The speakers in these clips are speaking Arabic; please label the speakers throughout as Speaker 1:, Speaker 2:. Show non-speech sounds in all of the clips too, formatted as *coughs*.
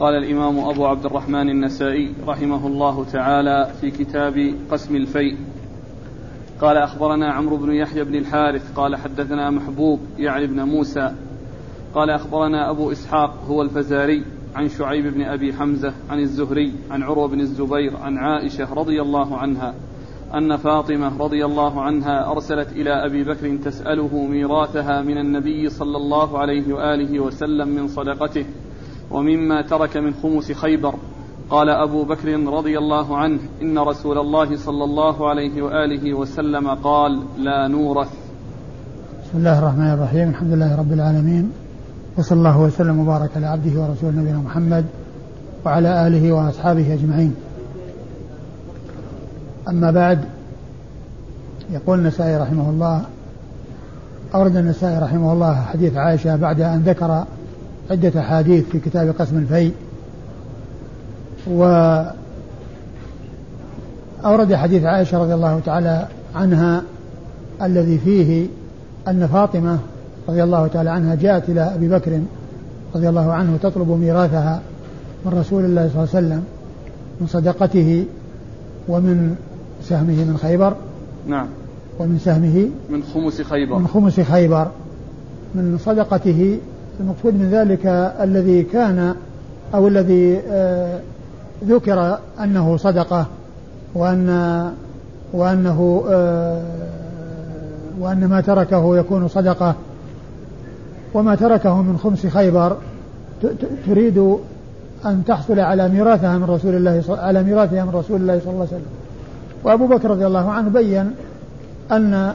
Speaker 1: قال الإمام أبو عبد الرحمن النسائي رحمه الله تعالى في كتاب قسم الفيء. قال أخبرنا عمرو بن يحيى بن الحارث قال حدثنا محبوب يعني بن موسى. قال أخبرنا أبو إسحاق هو الفزاري عن شعيب بن أبي حمزة عن الزهري عن عروة بن الزبير عن عائشة رضي الله عنها أن فاطمة رضي الله عنها أرسلت إلى أبي بكر تسأله ميراثها من النبي صلى الله عليه وآله وسلم من صدقته. ومما ترك من خمس خيبر. قال أبو بكر رضي الله عنه إن رسول الله صلى الله عليه وآله وسلم قال لا نورث.
Speaker 2: بسم الله الرحمن الرحيم الحمد لله رب العالمين وصلى الله وسلم وبارك على عبده ورسوله نبينا محمد وعلى آله وأصحابه أجمعين. أما بعد يقول النسائي رحمه الله أورد النسائي رحمه الله حديث عائشة بعد أن ذكر عدة أحاديث في كتاب قسم الفيء. و أورد حديث عائشة رضي الله تعالى عنها الذي فيه أن فاطمة رضي الله تعالى عنها جاءت إلى أبي بكر رضي الله عنه تطلب ميراثها من رسول الله صلى الله عليه وسلم من صدقته ومن سهمه من خيبر.
Speaker 1: نعم.
Speaker 2: ومن سهمه
Speaker 1: من خمس خيبر.
Speaker 2: من خمس خيبر من صدقته المقصود من ذلك الذي كان أو الذي آه ذكر أنه صدقة وأن وأنه آه وأن ما تركه يكون صدقة. وما تركه من خمس خيبر تريد أن تحصل على ميراثها من رسول الله على ميراثها من رسول الله صلى الله عليه وسلم. وأبو بكر رضي الله عنه بين أن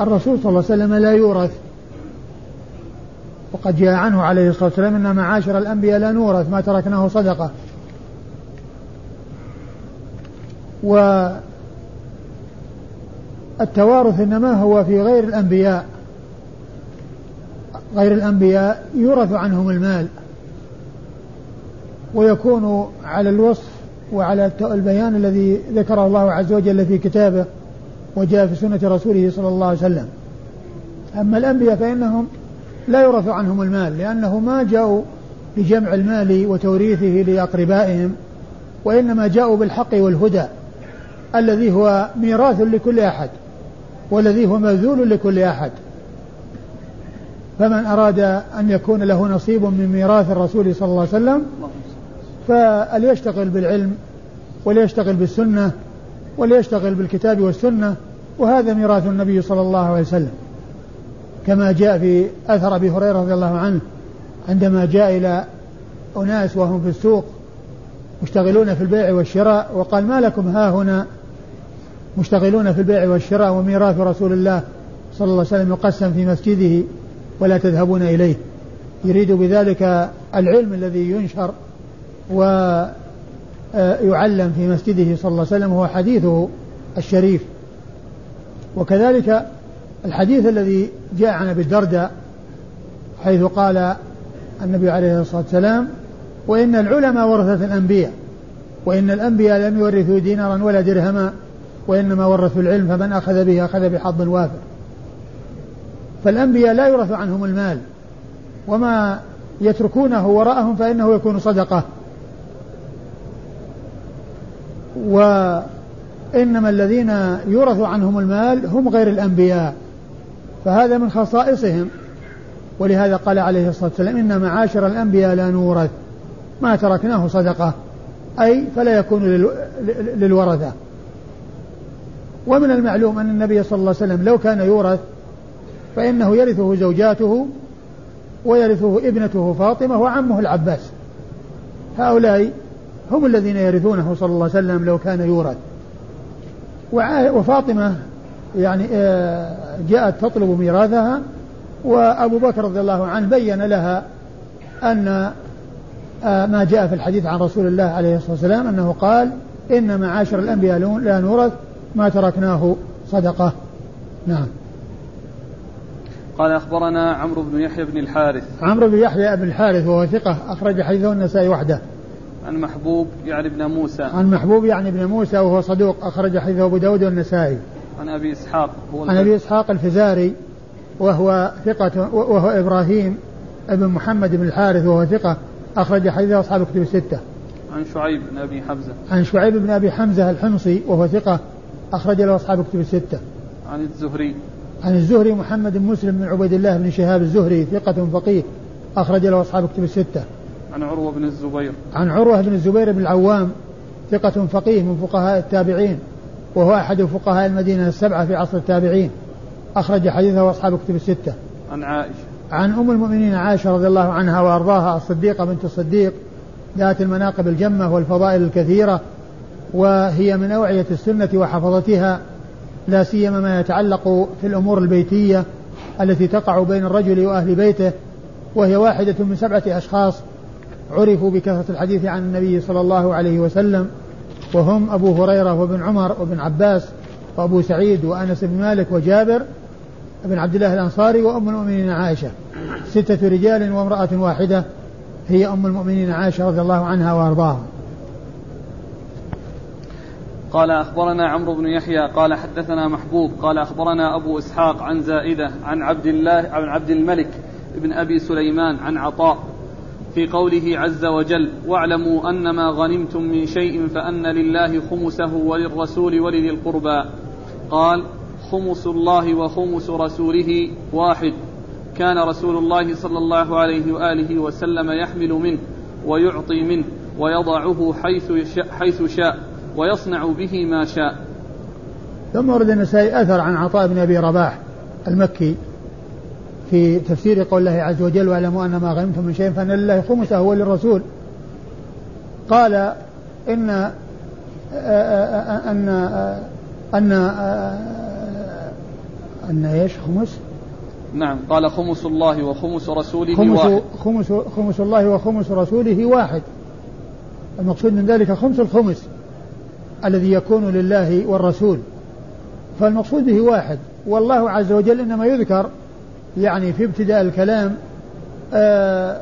Speaker 2: الرسول صلى الله عليه وسلم لا يورث وقد جاء عنه عليه الصلاة والسلام أن معاشر الأنبياء لا نورث ما تركناه صدقة. والتوارث إنما هو في غير الأنبياء. غير الأنبياء يورث عنهم المال. ويكون على الوصف وعلى البيان الذي ذكره الله عز وجل في كتابه وجاء في سنة رسوله صلى الله عليه وسلم. أما الأنبياء فإنهم لا يورث عنهم المال لأنه ما جاءوا لجمع المال وتوريثه لأقربائهم وإنما جاءوا بالحق والهدى الذي هو ميراث لكل أحد والذي هو مبذول لكل أحد. فمن أراد أن يكون له نصيب من ميراث الرسول صلى الله عليه وسلم فليشتغل بالعلم وليشتغل بالسنة وليشتغل بالكتاب والسنة وهذا ميراث النبي صلى الله عليه وسلم. كما جاء في أثر أبي هريرة رضي الله عنه عندما جاء إلى أناس وهم في السوق مشتغلون في البيع والشراء وقال ما لكم ها هنا؟ مشتغلون في البيع والشراء وميراث رسول الله صلى الله عليه وسلم يقسم في مسجده ولا تذهبون إليه. يريد بذلك العلم الذي ينشر ويعلم في مسجده صلى الله عليه وسلم هو حديثه الشريف. وكذلك الحديث الذي جاء عن أبي الدرداء حيث قال النبي عليه الصلاة والسلام وإن العلماء ورثة الأنبياء وإن الأنبياء لم يورثوا دينارا ولا درهما وإنما ورثوا العلم فمن أخذ به أخذ بحظ وافر. فالأنبياء لا يورث عنهم المال وما يتركونه وراءهم فإنه يكون صدقة. وإنما الذين يورث عنهم المال هم غير الأنبياء. فهذا من خصائصهم. ولهذا قال عليه الصلاة والسلام إن معاشر الأنبياء لا نورث. ما تركناه صدقة. أي فلا يكون للورثة. ومن المعلوم أن النبي صلى الله عليه وسلم لو كان يورث فإنه يرثه زوجاته ويرثه ابنته فاطمة وعمه العباس. هؤلاء هم الذين يرثونه صلى الله عليه وسلم لو كان يورث. وفاطمة يعني آه، جاءت تطلب ميراثها وأبو بكر رضي الله عنه بين لها أن آه، ما جاء في الحديث عن رسول الله عليه الصلاة والسلام أنه قال إن معاشر الأنبياء لا نورث ما تركناه صدقة. نعم.
Speaker 1: قال أخبرنا عمرو بن يحيى بن الحارث.
Speaker 2: عمرو بن يحيى بن الحارث وهو ثقة أخرج حديثه النسائي وحده.
Speaker 1: عن محبوب يعني ابن موسى.
Speaker 2: عن محبوب يعني ابن موسى وهو صدوق أخرج حديثه أبو داود والنسائي.
Speaker 1: عن أبي إسحاق
Speaker 2: هو عن أبي إسحاق الفزاري وهو ثقة وهو إبراهيم ابن محمد بن الحارث وهو ثقة أخرج حديثه أصحاب الكتب الستة.
Speaker 1: عن شعيب بن أبي حمزة.
Speaker 2: عن شعيب بن أبي حمزة الحمصي وهو ثقة أخرج له أصحاب الكتب الستة.
Speaker 1: عن الزهري.
Speaker 2: عن الزهري محمد بن مسلم بن عبيد الله بن شهاب الزهري ثقة فقيه أخرج له أصحاب الكتب الستة.
Speaker 1: عن عروة بن الزبير.
Speaker 2: عن عروة بن الزبير بن العوام ثقة فقيه من فقهاء التابعين. وهو أحد فقهاء المدينة السبعة في عصر التابعين. أخرج حديثه أصحاب الكتب الستة.
Speaker 1: عن عائشة.
Speaker 2: عن أم المؤمنين عائشة رضي الله عنها وأرضاها الصديقة بنت الصديق ذات المناقب الجمة والفضائل الكثيرة وهي من أوعية السنة وحفظتها لا سيما ما يتعلق في الأمور البيتية التي تقع بين الرجل وأهل بيته وهي واحدة من سبعة أشخاص عرفوا بكثرة الحديث عن النبي صلى الله عليه وسلم. وهم أبو هريرة وابن عمر وابن عباس وأبو سعيد وأنس بن مالك وجابر بن عبد الله الأنصاري وأم المؤمنين عائشة. ستة رجال وامرأة واحدة هي أم المؤمنين عائشة رضي الله عنها وأرضاها.
Speaker 1: قال أخبرنا عمرو بن يحيى قال حدثنا محبوب قال أخبرنا أبو إسحاق عن زائدة عن عبد الله عن عبد الملك بن أبي سليمان عن عطاء في قوله عز وجل واعلموا أن ما غنمتم من شيء فأن لله خمسه وللرسول ولذي القربى. قال خمس الله وخمس رسوله واحد. كان رسول الله صلى الله عليه وآله وسلم يحمل منه ويعطي منه ويضعه حيث حيث شاء ويصنع به ما شاء.
Speaker 2: ثم ورد النسائي أثر عن عطاء بن أبي رباح المكي. في تفسير قول الله عز وجل واعلموا ان ما غنمتم من شيء فإن لله خمسه وللرسول قال إن أن أن أن إيش خمس؟
Speaker 1: نعم قال خمس الله وخمس رسوله
Speaker 2: خمس
Speaker 1: واحد.
Speaker 2: خمس خمس الله وخمس رسوله واحد. المقصود من ذلك خمس الخمس الذي يكون لله والرسول. فالمقصود به واحد. والله عز وجل إنما يذكر يعني في ابتداء الكلام آه،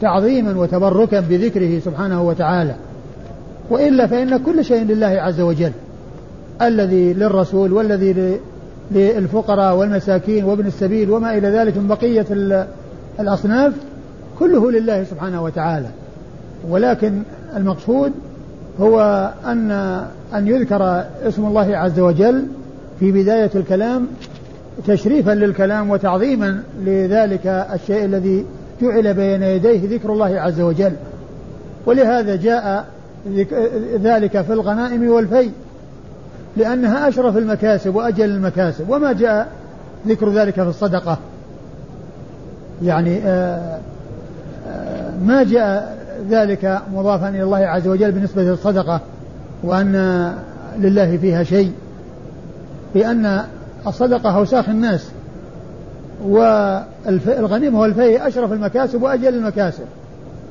Speaker 2: تعظيما وتبركا بذكره سبحانه وتعالى. وإلا فإن كل شيء لله عز وجل الذي للرسول والذي للفقراء والمساكين وابن السبيل وما إلى ذلك من بقية الأصناف كله لله سبحانه وتعالى. ولكن المقصود هو أن أن يذكر اسم الله عز وجل في بداية الكلام تشريفا للكلام وتعظيما لذلك الشيء الذي جعل بين يديه ذكر الله عز وجل. ولهذا جاء ذلك في الغنائم والفي لأنها أشرف المكاسب وأجل المكاسب وما جاء ذكر ذلك في الصدقة. يعني آه، آه، ما جاء ذلك مضافا إلى الله عز وجل بالنسبة للصدقة وأن لله فيها شيء لأن الصدقة أوساخ الناس. والغنيمة والفي أشرف المكاسب وأجل المكاسب.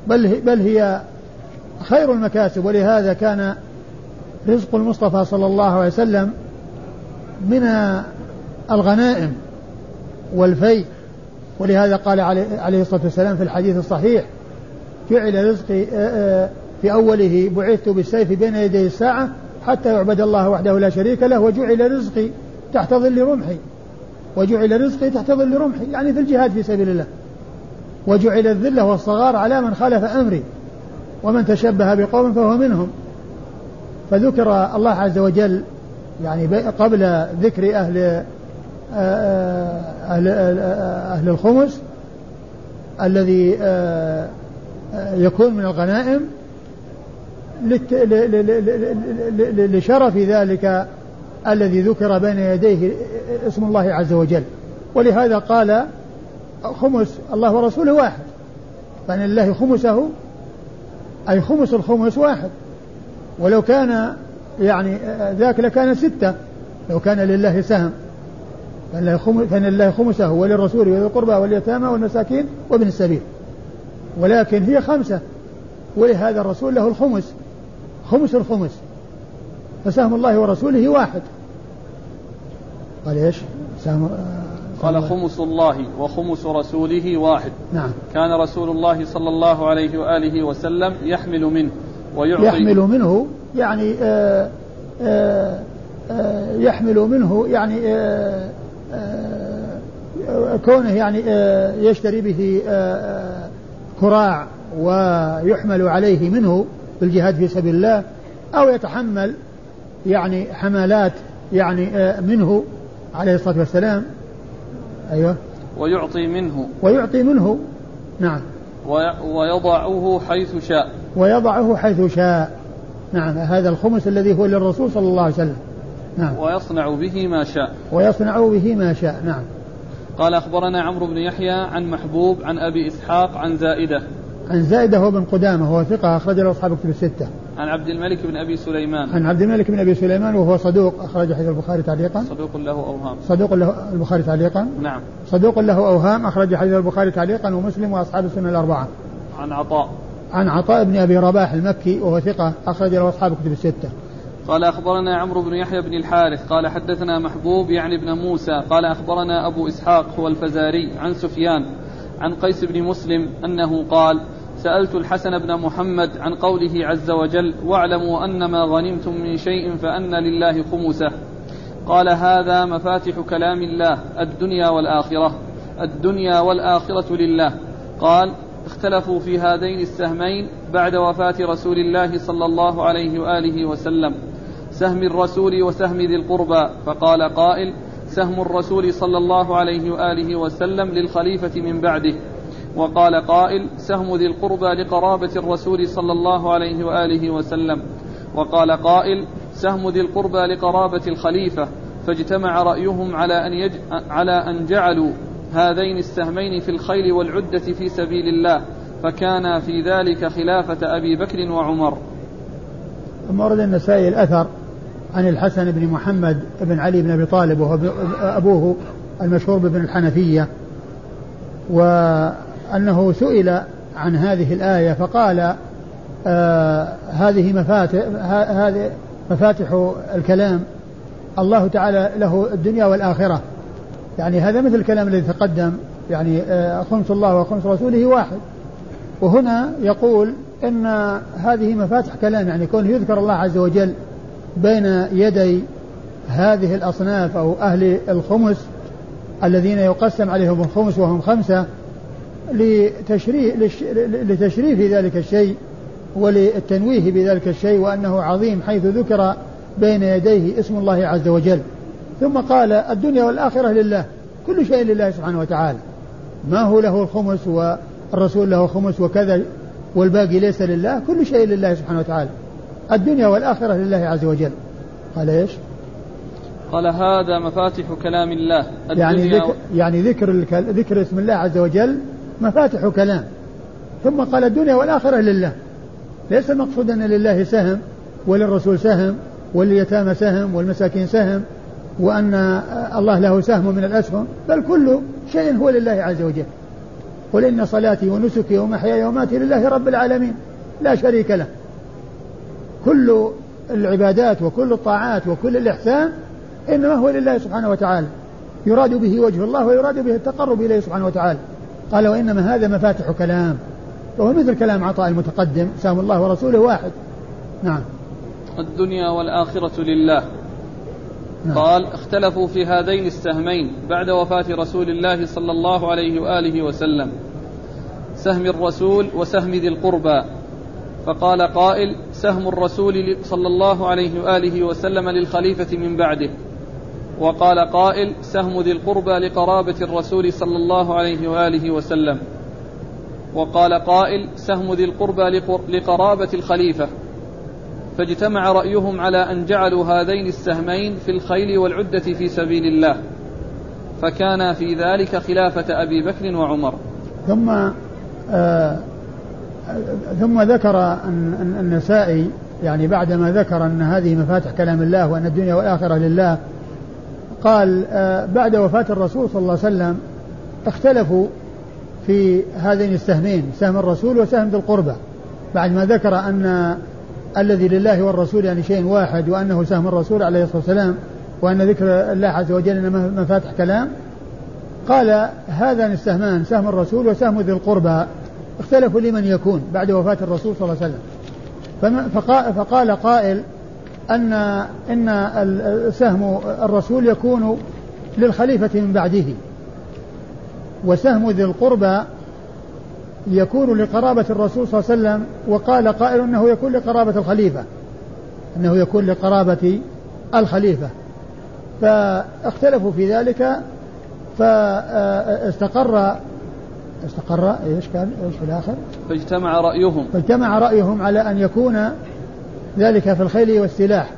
Speaker 2: بل بل هي خير المكاسب. ولهذا كان رزق المصطفى صلى الله عليه وسلم من الغنائم والفي ولهذا قال عليه الصلاة والسلام في الحديث الصحيح جعل رزقي في أوله بعثت بالسيف بين يدي الساعة حتى يعبد الله وحده لا شريك له وجعل رزقي تحت ظل رمحي وجعل رزقي تحت ظل رمحي يعني في الجهاد في سبيل الله. وجعل الذلة والصغار على من خالف أمري. ومن تشبه بقوم فهو منهم. فذكر الله عز وجل يعني قبل ذكر أهل أهل, أهل الخمس الذي يكون من الغنائم لشرف ذلك الذي ذكر بين يديه اسم الله عز وجل. ولهذا قال خمس الله ورسوله واحد. فإن لله خمسه أي خمس الخمس واحد. ولو كان يعني ذاك لكان ستة لو كان لله سهم. فإن لله خمسه وللرسول وذي القربى واليتامى والمساكين وابن السبيل. ولكن هي خمسة. ولهذا الرسول له الخمس. خمس الخمس. فسهم الله ورسوله واحد. قال إيش؟ سهم
Speaker 1: قال خمس الله وخمس رسوله واحد.
Speaker 2: نعم.
Speaker 1: كان رسول الله صلى الله عليه وآله وسلم يحمل منه ويعطي.
Speaker 2: يحمل منه يعني آآ آه، آآ آه، آآ يحمل منه يعني آه، كونه يعني يشتري به كراع ويحمل عليه منه بالجهاد في سبيل الله أو يتحمل يعني حملات يعني آه، منه عليه الصلاة والسلام. أيوه.
Speaker 1: ويعطي منه.
Speaker 2: ويعطي منه. نعم.
Speaker 1: ويضعه حيث شاء.
Speaker 2: ويضعه حيث شاء. نعم. هذا الخمس الذي هو للرسول صلى الله عليه وسلم.
Speaker 1: نعم. ويصنع به ما شاء.
Speaker 2: ويصنع به ما شاء. نعم.
Speaker 1: قال أخبرنا عمرو بن يحيى عن محبوب عن أبي إسحاق عن زائدة.
Speaker 2: عن زائدة هو بن قدامة هو ثقة أخرج له أصحاب كتب الستة.
Speaker 1: عن عبد الملك بن أبي سليمان.
Speaker 2: عن عبد الملك بن أبي سليمان وهو صدوق أخرج حديث البخاري تعليقا.
Speaker 1: صدوق له أوهام
Speaker 2: صدوق له البخاري تعليقا.
Speaker 1: نعم.
Speaker 2: صدوق له أوهام أخرج حديث البخاري تعليقا ومسلم وأصحاب السنة الأربعة.
Speaker 1: عن عطاء.
Speaker 2: عن عطاء بن أبي رباح المكي وهو ثقة أخرج له أصحاب كتب الستة.
Speaker 1: قال أخبرنا عمرو بن يحيى بن الحارث قال حدثنا محبوب يعني ابن موسى قال أخبرنا أبو إسحاق هو الفزاري عن سفيان عن قيس بن مسلم أنه قال سألت الحسن بن محمد عن قوله عز وجل واعلموا أن ما غنمتم من شيء فأن لله خمسه قال هذا مفاتح كلام الله الدنيا والآخرة الدنيا والآخرة لله قال اختلفوا في هذين السهمين بعد وفاة رسول الله صلى الله عليه وآله وسلم سهم الرسول وسهم ذي القربى فقال قائل سهم الرسول صلى الله عليه وآله وسلم للخليفة من بعده وقال قائل سهم ذي القربى لقرابة الرسول صلى الله عليه وآله وسلم. وقال قائل سهم ذي القربى لقرابة الخليفة. فاجتمع رأيهم على أن, يج... على أن جعلوا هذين السهمين في الخيل والعدة في سبيل الله فكان في ذلك خلافة أبي بكر وعمر.
Speaker 2: ثم ورد النسائي الأثر عن الحسن بن محمد بن علي بن أبي طالب وهو أبوه المشهور بابن الحنفية وأنه سئل عن هذه الآية فقال آه هذه مفاتح هذه مفاتح الكلام الله تعالى له الدنيا والآخرة. يعني هذا مثل الكلام الذي تقدم يعني آه خمس الله وخمس رسوله واحد. وهنا يقول إن هذه مفاتح كلام يعني كونه يذكر الله عز وجل بين يدي هذه الأصناف أو أهل الخمس الذين يقسم عليهم الخمس وهم خمسة لتشريف لتشريف ذلك الشيء وللتنويه بذلك الشيء وأنه عظيم حيث ذكر بين يديه اسم الله عز وجل. ثم قال الدنيا والآخرة لله. كل شيء لله سبحانه وتعالى. ما هو له الخمس والرسول له خمس وكذا والباقي ليس لله؟ كل شيء لله سبحانه وتعالى. الدنيا والآخرة لله عز وجل. قال إيش؟
Speaker 1: قال هذا مفاتح كلام الله.
Speaker 2: يعني ذكر, يعني ذكر, ذكر اسم الله عز وجل مفاتح كلام. ثم قال الدنيا والآخرة لله. ليس المقصود أن لله سهم وللرسول سهم ولليتامى سهم والمساكين سهم وأن الله له سهم من الأسهم بل كل شيء هو لله عز وجل. قل إن صلاتي ونسكي ومحياي وماتي لله رب العالمين. لا شريك له. كل العبادات وكل الطاعات وكل الإحسان إنما هو لله سبحانه وتعالى. يراد به وجه الله ويراد به التقرب إليه سبحانه وتعالى. قال وإنما هذا مفاتح كلام وهو مثل كلام عطاء المتقدم سام الله ورسوله واحد. نعم.
Speaker 1: الدنيا والآخرة لله. نعم. قال اختلفوا في هذين السهمين بعد وفاة رسول الله صلى الله عليه وآله وسلم. سهم الرسول وسهم ذي القربى. فقال قائل سهم الرسول صلى الله عليه وآله وسلم للخليفة من بعده. وقال قائل سهم ذي القربى لقرابة الرسول صلى الله عليه وآله وسلم. وقال قائل سهم ذي القربى لقرابة الخليفة. فاجتمع رأيهم على أن جعلوا هذين السهمين في الخيل والعدة في سبيل الله. فكان في ذلك خلافة أبي بكر وعمر.
Speaker 2: ثم آه ثم ذكر النسائي يعني بعدما ذكر أن هذه مفاتح كلام الله وأن الدنيا والآخرة لله قال آه بعد وفاة الرسول صلى الله عليه وسلم اختلفوا في هذين السهمين سهم الرسول وسهم ذي القربى. بعد ما ذكر أن الذي لله والرسول يعني شيء واحد وأنه سهم الرسول عليه الصلاة والسلام وأن ذكر الله عز وجل مفاتح كلام قال هذان السهمان سهم الرسول وسهم ذي القربى اختلفوا لمن يكون بعد وفاة الرسول صلى الله عليه وسلم. فقال قائل أن إن سهم الرسول يكون للخليفة من بعده. وسهم ذي القربى يكون لقرابة الرسول صلى الله عليه وسلم وقال قائل أنه يكون لقرابة الخليفة. أنه يكون لقرابة الخليفة. فاختلفوا في ذلك فاستقر استقر إيش كان؟ إيش في الآخر؟
Speaker 1: فاجتمع رأيهم.
Speaker 2: فاجتمع رأيهم على أن يكون ذلك في الخيل والسلاح.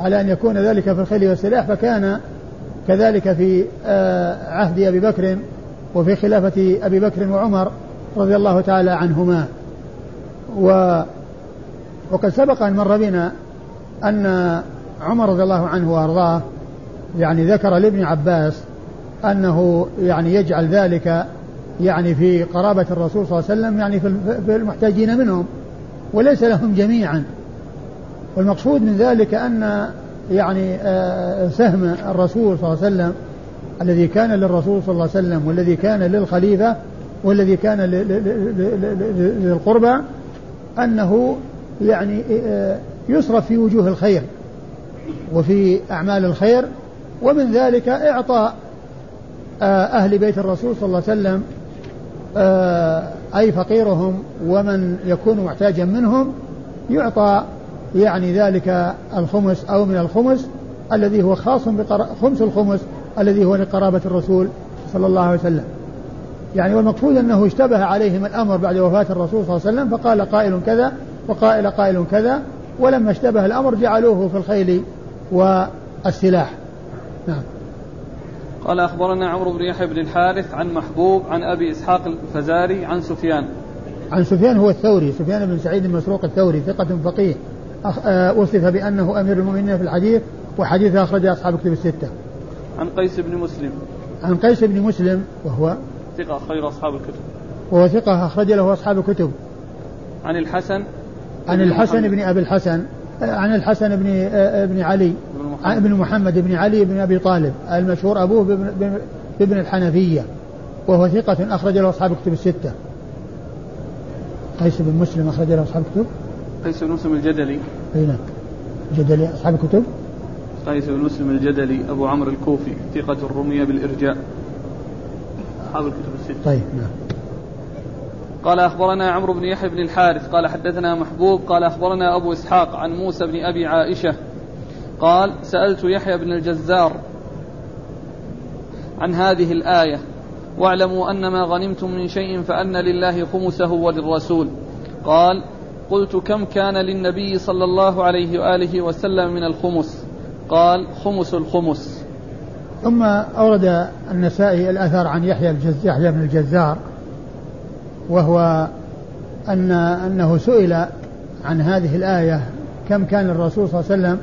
Speaker 2: على أن يكون ذلك في الخيل والسلاح فكان كذلك في آه، عهد أبي بكر وفي خلافة أبي بكر وعمر رضي الله تعالى عنهما. و وقد سبق أن مر بنا أن عمر رضي الله عنه وأرضاه يعني ذكر لابن عباس أنه يعني يجعل ذلك يعني في قرابة الرسول صلى الله عليه وسلم يعني في المحتاجين منهم وليس لهم جميعا. والمقصود من ذلك أن يعني آه، سهم الرسول صلى الله عليه وسلم الذي كان للرسول صلى الله عليه وسلم والذي كان للخليفة والذي كان للقربى أنه يعني آه، يصرف في وجوه الخير وفي أعمال الخير ومن ذلك إعطاء آه، أهل بيت الرسول صلى الله عليه وسلم أي فقيرهم ومن يكون محتاجا منهم يعطى يعني ذلك الخمس أو من الخمس الذي هو خاص خمس الخمس الذي هو لقرابة الرسول صلى الله عليه وسلم. يعني والمقصود أنه اشتبه عليهم الأمر بعد وفاة الرسول صلى الله عليه وسلم فقال قائل كذا وقائل قائل كذا ولما اشتبه الأمر جعلوه في الخيل والسلاح. نعم.
Speaker 1: قال أخبرنا عمرو بن يحيى بن الحارث عن محبوب عن أبي إسحاق الفزاري عن سفيان.
Speaker 2: عن سفيان هو الثوري سفيان بن سعيد المسروق الثوري ثقة فقيه. وصف بأنه أمير المؤمنين في الحديث وحديثه أخرج أصحاب كتب الستة.
Speaker 1: عن قيس بن مسلم.
Speaker 2: عن قيس بن مسلم وهو
Speaker 1: ثقة أخرج أصحاب الكتب.
Speaker 2: وهو ثقة أخرج له أصحاب الكتب.
Speaker 1: عن الحسن.
Speaker 2: عن الحسن بن أبي الحسن عن الحسن بن آه، بن علي. بن محمد بن علي بن أبي طالب. المشهور أبوه بابن الحنفية. وهو ثقة أخرج له أصحاب الكتب الستة. قيس بن مسلم أخرج له أصحاب الكتب؟
Speaker 1: قيس بن مسلم الجدلي.
Speaker 2: أي نعم. جدلي أصحاب الكتب؟
Speaker 1: قيس بن مسلم الجدلي أبو عمرو الكوفي ثقة رمي بالإرجاء. أصحاب الكتب الستة.
Speaker 2: طيب نعم.
Speaker 1: قال أخبرنا عمرو بن يحيى بن الحارث قال حدثنا محبوب قال أخبرنا أبو إسحاق عن موسى بن أبي عائشة قال سألت يحيى بن الجزار عن هذه الآية واعلموا أن ما غنمتم من شيء فأن لله خمسه وللرسول قال قلت كم كان للنبي صلى الله عليه وآله وسلم من الخمس؟ قال خمس الخمس.
Speaker 2: ثم أورد النسائي الأثر عن يحيى يحيى بن الجزار وهو أن أنه سئل عن هذه الآية كم كان الرسول صلى الله عليه وسلم؟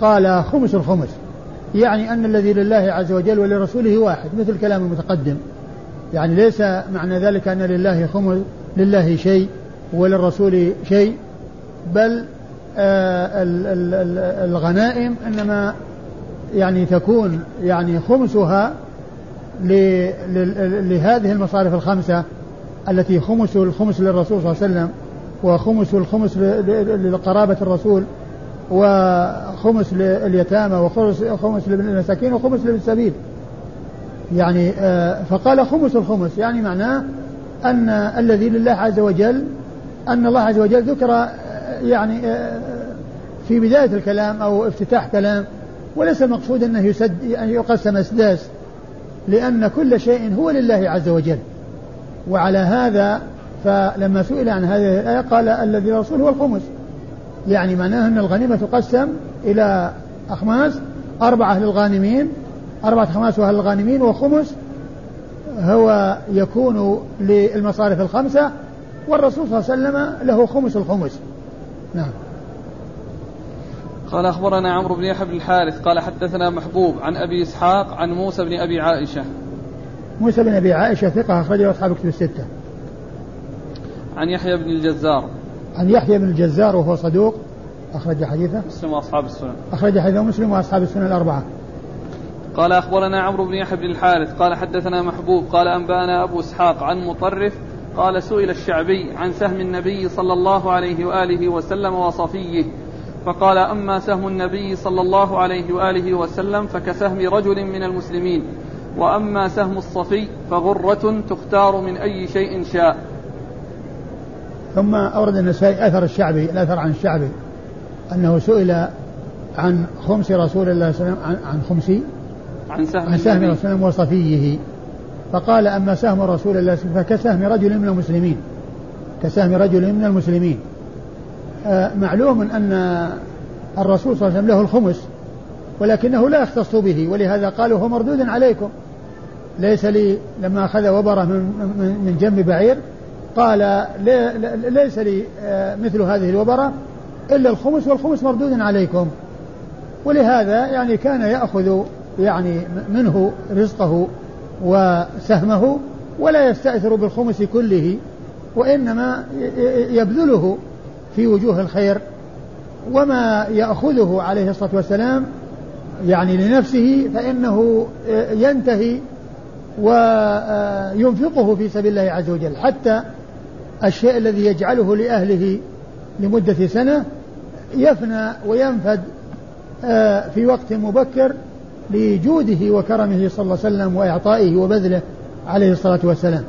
Speaker 2: قال خمس الخمس. يعني أن الذي لله عز وجل ولرسوله واحد مثل كلام المتقدم. يعني ليس معنى ذلك أن لله خمس لله شيء. وللرسول شيء بل آه الغنائم إنما يعني تكون يعني خمسها لهذه المصارف الخمسة التي خمس الخمس للرسول صلى الله عليه وسلم وخمس الخمس لقرابة الرسول وخمس لليتامى وخمس للمساكين وخمس للسبيل. يعني آه، فقال خمس الخمس يعني معناه أن الذي لله عز وجل أن الله عز وجل ذكر آه، يعني آه، في بداية الكلام أو افتتاح كلام وليس المقصود أنه يسد أن يقسم أسداس لأن كل شيء هو لله عز وجل. وعلى هذا فلما سئل عن هذه الآية قال الذي رسول هو الخمس. يعني معناه أن الغنيمة تقسم إلى أخماس أربعة للغانمين أربعة أخماس أهل الغانمين وخمس هو يكون للمصارف الخمسة والرسول صلى الله عليه وسلم له خمس الخمس. نعم.
Speaker 1: قال أخبرنا عمرو بن يحيى بن الحارث قال حدثنا محبوب عن أبي إسحاق عن موسى بن أبي عائشة.
Speaker 2: موسى بن أبي عائشة ثقة أخرجه أصحاب كتب الستة.
Speaker 1: عن يحيى بن الجزار.
Speaker 2: عن يحيى بن الجزار وهو صدوق أخرج حديثه.
Speaker 1: مسلم وأصحاب السنن.
Speaker 2: أخرج حديثه مسلم وأصحاب السنن الأربعة.
Speaker 1: قال أخبرنا عمرو بن يحيى بن الحارث قال حدثنا محبوب قال أنبأنا أبو إسحاق عن مطرف قال سئل الشعبي عن سهم النبي صلى الله عليه وآله وسلم وصفيه فقال أما سهم النبي صلى الله عليه وآله وسلم فكسهم رجل من المسلمين وأما سهم الصفي فغرة تختار من أي شيء شاء.
Speaker 2: ثم أورد النسائي أثر الشعبي الأثر عن الشعبي أنه سئل عن خمس رسول الله صلى الله عليه وسلم عن خمس؟
Speaker 1: عن سهم
Speaker 2: عن سهم رسول الله وصفيه فقال أما سهم رسول الله فكسهم رجل من المسلمين. كسهم رجل من المسلمين. آه معلوم أن الرسول صلى الله عليه وسلم له الخمس ولكنه لا يختص به ولهذا قالوا هو مردود عليكم. ليس لي لما أخذ وبرة من, من جنب بعير قال ليس لي آه، مثل هذه الوبرة إلا الخمس والخمس مردود عليكم. ولهذا يعني كان يأخذ يعني منه رزقه وسهمه ولا يستأثر بالخمس كله وإنما يبذله في وجوه الخير وما يأخذه عليه الصلاة والسلام يعني لنفسه فإنه ينتهي وينفقه في سبيل الله عز وجل. حتى الشيء الذي يجعله لأهله لمدة سنة يفنى وينفد في وقت مبكر لجوده وكرمه صلى الله عليه وسلم وإعطائه وبذله عليه الصلاة والسلام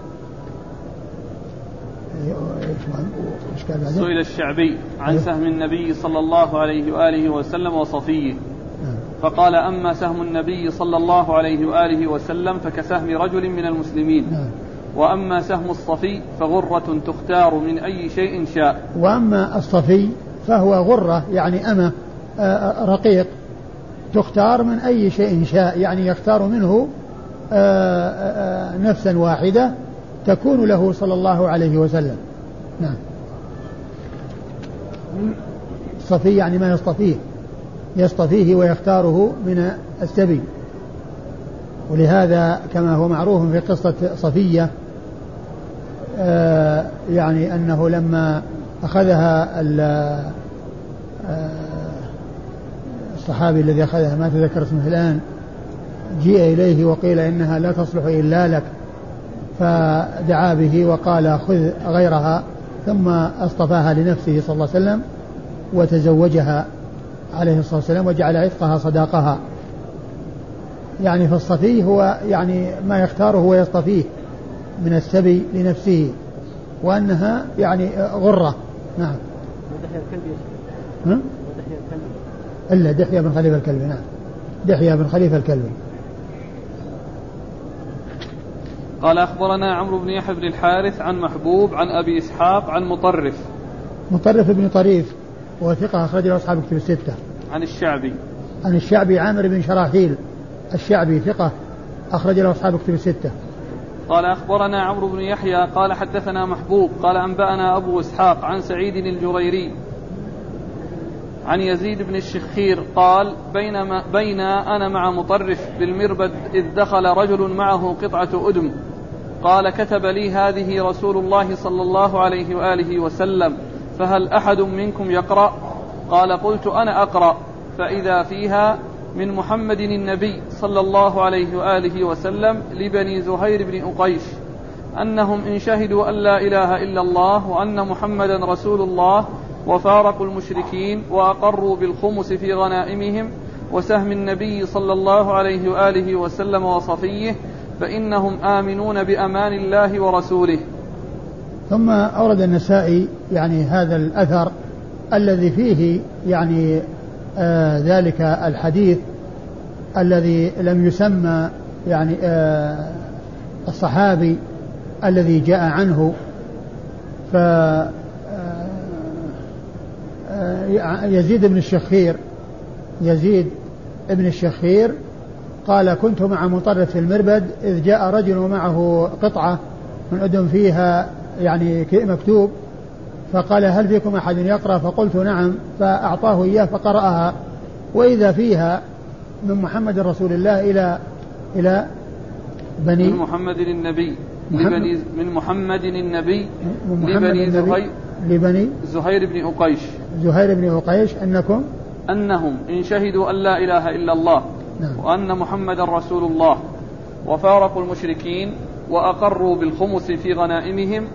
Speaker 1: سئل الشعبي عن أيوه. سهم النبي صلى الله عليه وآله وسلم وصفيه نعم. فقال أما سهم النبي صلى الله عليه وآله وسلم فكسهم رجل من المسلمين نعم. وأما سهم الصفي فغرة تختار من أي شيء شاء
Speaker 2: وأما الصفي فهو غرة يعني أمة آه، آه، رقيق تختار من أي شيء شاء يعني يختار منه آه، نفسا واحدة تكون له صلى الله عليه وسلم. نعم. الصفي يعني ما يصطفيه يصطفيه ويختاره من السبي ولهذا كما هو معروف في قصة صفية آه يعني أنه لما أخذها آه الصحابي الذي أخذها ما تذكر اسمه الآن جيء إليه وقيل إنها لا تصلح إلا لك فدعا به وقال خذ غيرها ثم أصطفاها لنفسه صلى الله عليه وسلم وتزوجها عليه الصلاة والسلام وجعل عتقها صداقها. يعني فالصفي هو يعني ما يختاره ويصطفيه من السبي لنفسه وأنها يعني غرة. نعم. إلا دحية بن خليفة الكلبي نعم. دحية بن خليفة الكلبي.
Speaker 1: قال أخبرنا عمرو بن يحيى بن الحارث عن محبوب عن أبي إسحاق عن مطرف.
Speaker 2: مطرف بن طريف وثقة أخرج له أصحاب كتب الستة.
Speaker 1: عن الشعبي.
Speaker 2: عن الشعبي عامر بن شراحيل الشعبي ثقة أخرج له أصحاب كتب الستة.
Speaker 1: قال أخبرنا عمرو بن يحيى قال حدثنا محبوب قال أنبأنا أبو إسحاق عن سعيد الجريري. عن يزيد بن الشخير قال بينما بين أنا مع مطرف بالمربد إذ دخل رجل معه قطعة أدم. قال كتب لي هذه رسول الله صلى الله عليه وآله وسلم فهل أحد منكم يقرأ؟ قال قلت أنا أقرأ فإذا فيها من محمد النبي صلى الله عليه وآله وسلم لبني زهير بن أقيش أنهم إن شهدوا أن لا إله إلا الله وأن محمدا رسول الله وفارقوا المشركين وأقروا بالخمس في غنائمهم وسهم النبي صلى الله عليه وآله وسلم وصفيه فإنهم آمنون بأمان الله ورسوله.
Speaker 2: ثم أورد النسائي يعني هذا الأثر الذي فيه يعني آه ذلك الحديث الذي لم يسمى يعني آه الصحابي الذي جاء عنه. ف يزيد بن الشخير يزيد بن الشخير قال كنت مع مطرف في المربد إذ جاء رجل ومعه قطعة من أدم فيها يعني مكتوب فقال هل فيكم أحد يقرأ؟ فقلت نعم. فأعطاه إياه فقرأها. وإذا فيها من محمد رسول الله إلى إلى
Speaker 1: بني من محمد النبي لبني من محمد النبي من محمد لبني زهير لبني
Speaker 2: زهير
Speaker 1: بن أقيش.
Speaker 2: زهير بن أقيش أنكم؟
Speaker 1: أنهم إن شهدوا أن لا إله إلا الله نعم. وأن محمدا رسول الله وفارقوا المشركين وأقروا بالخمس في غنائمهم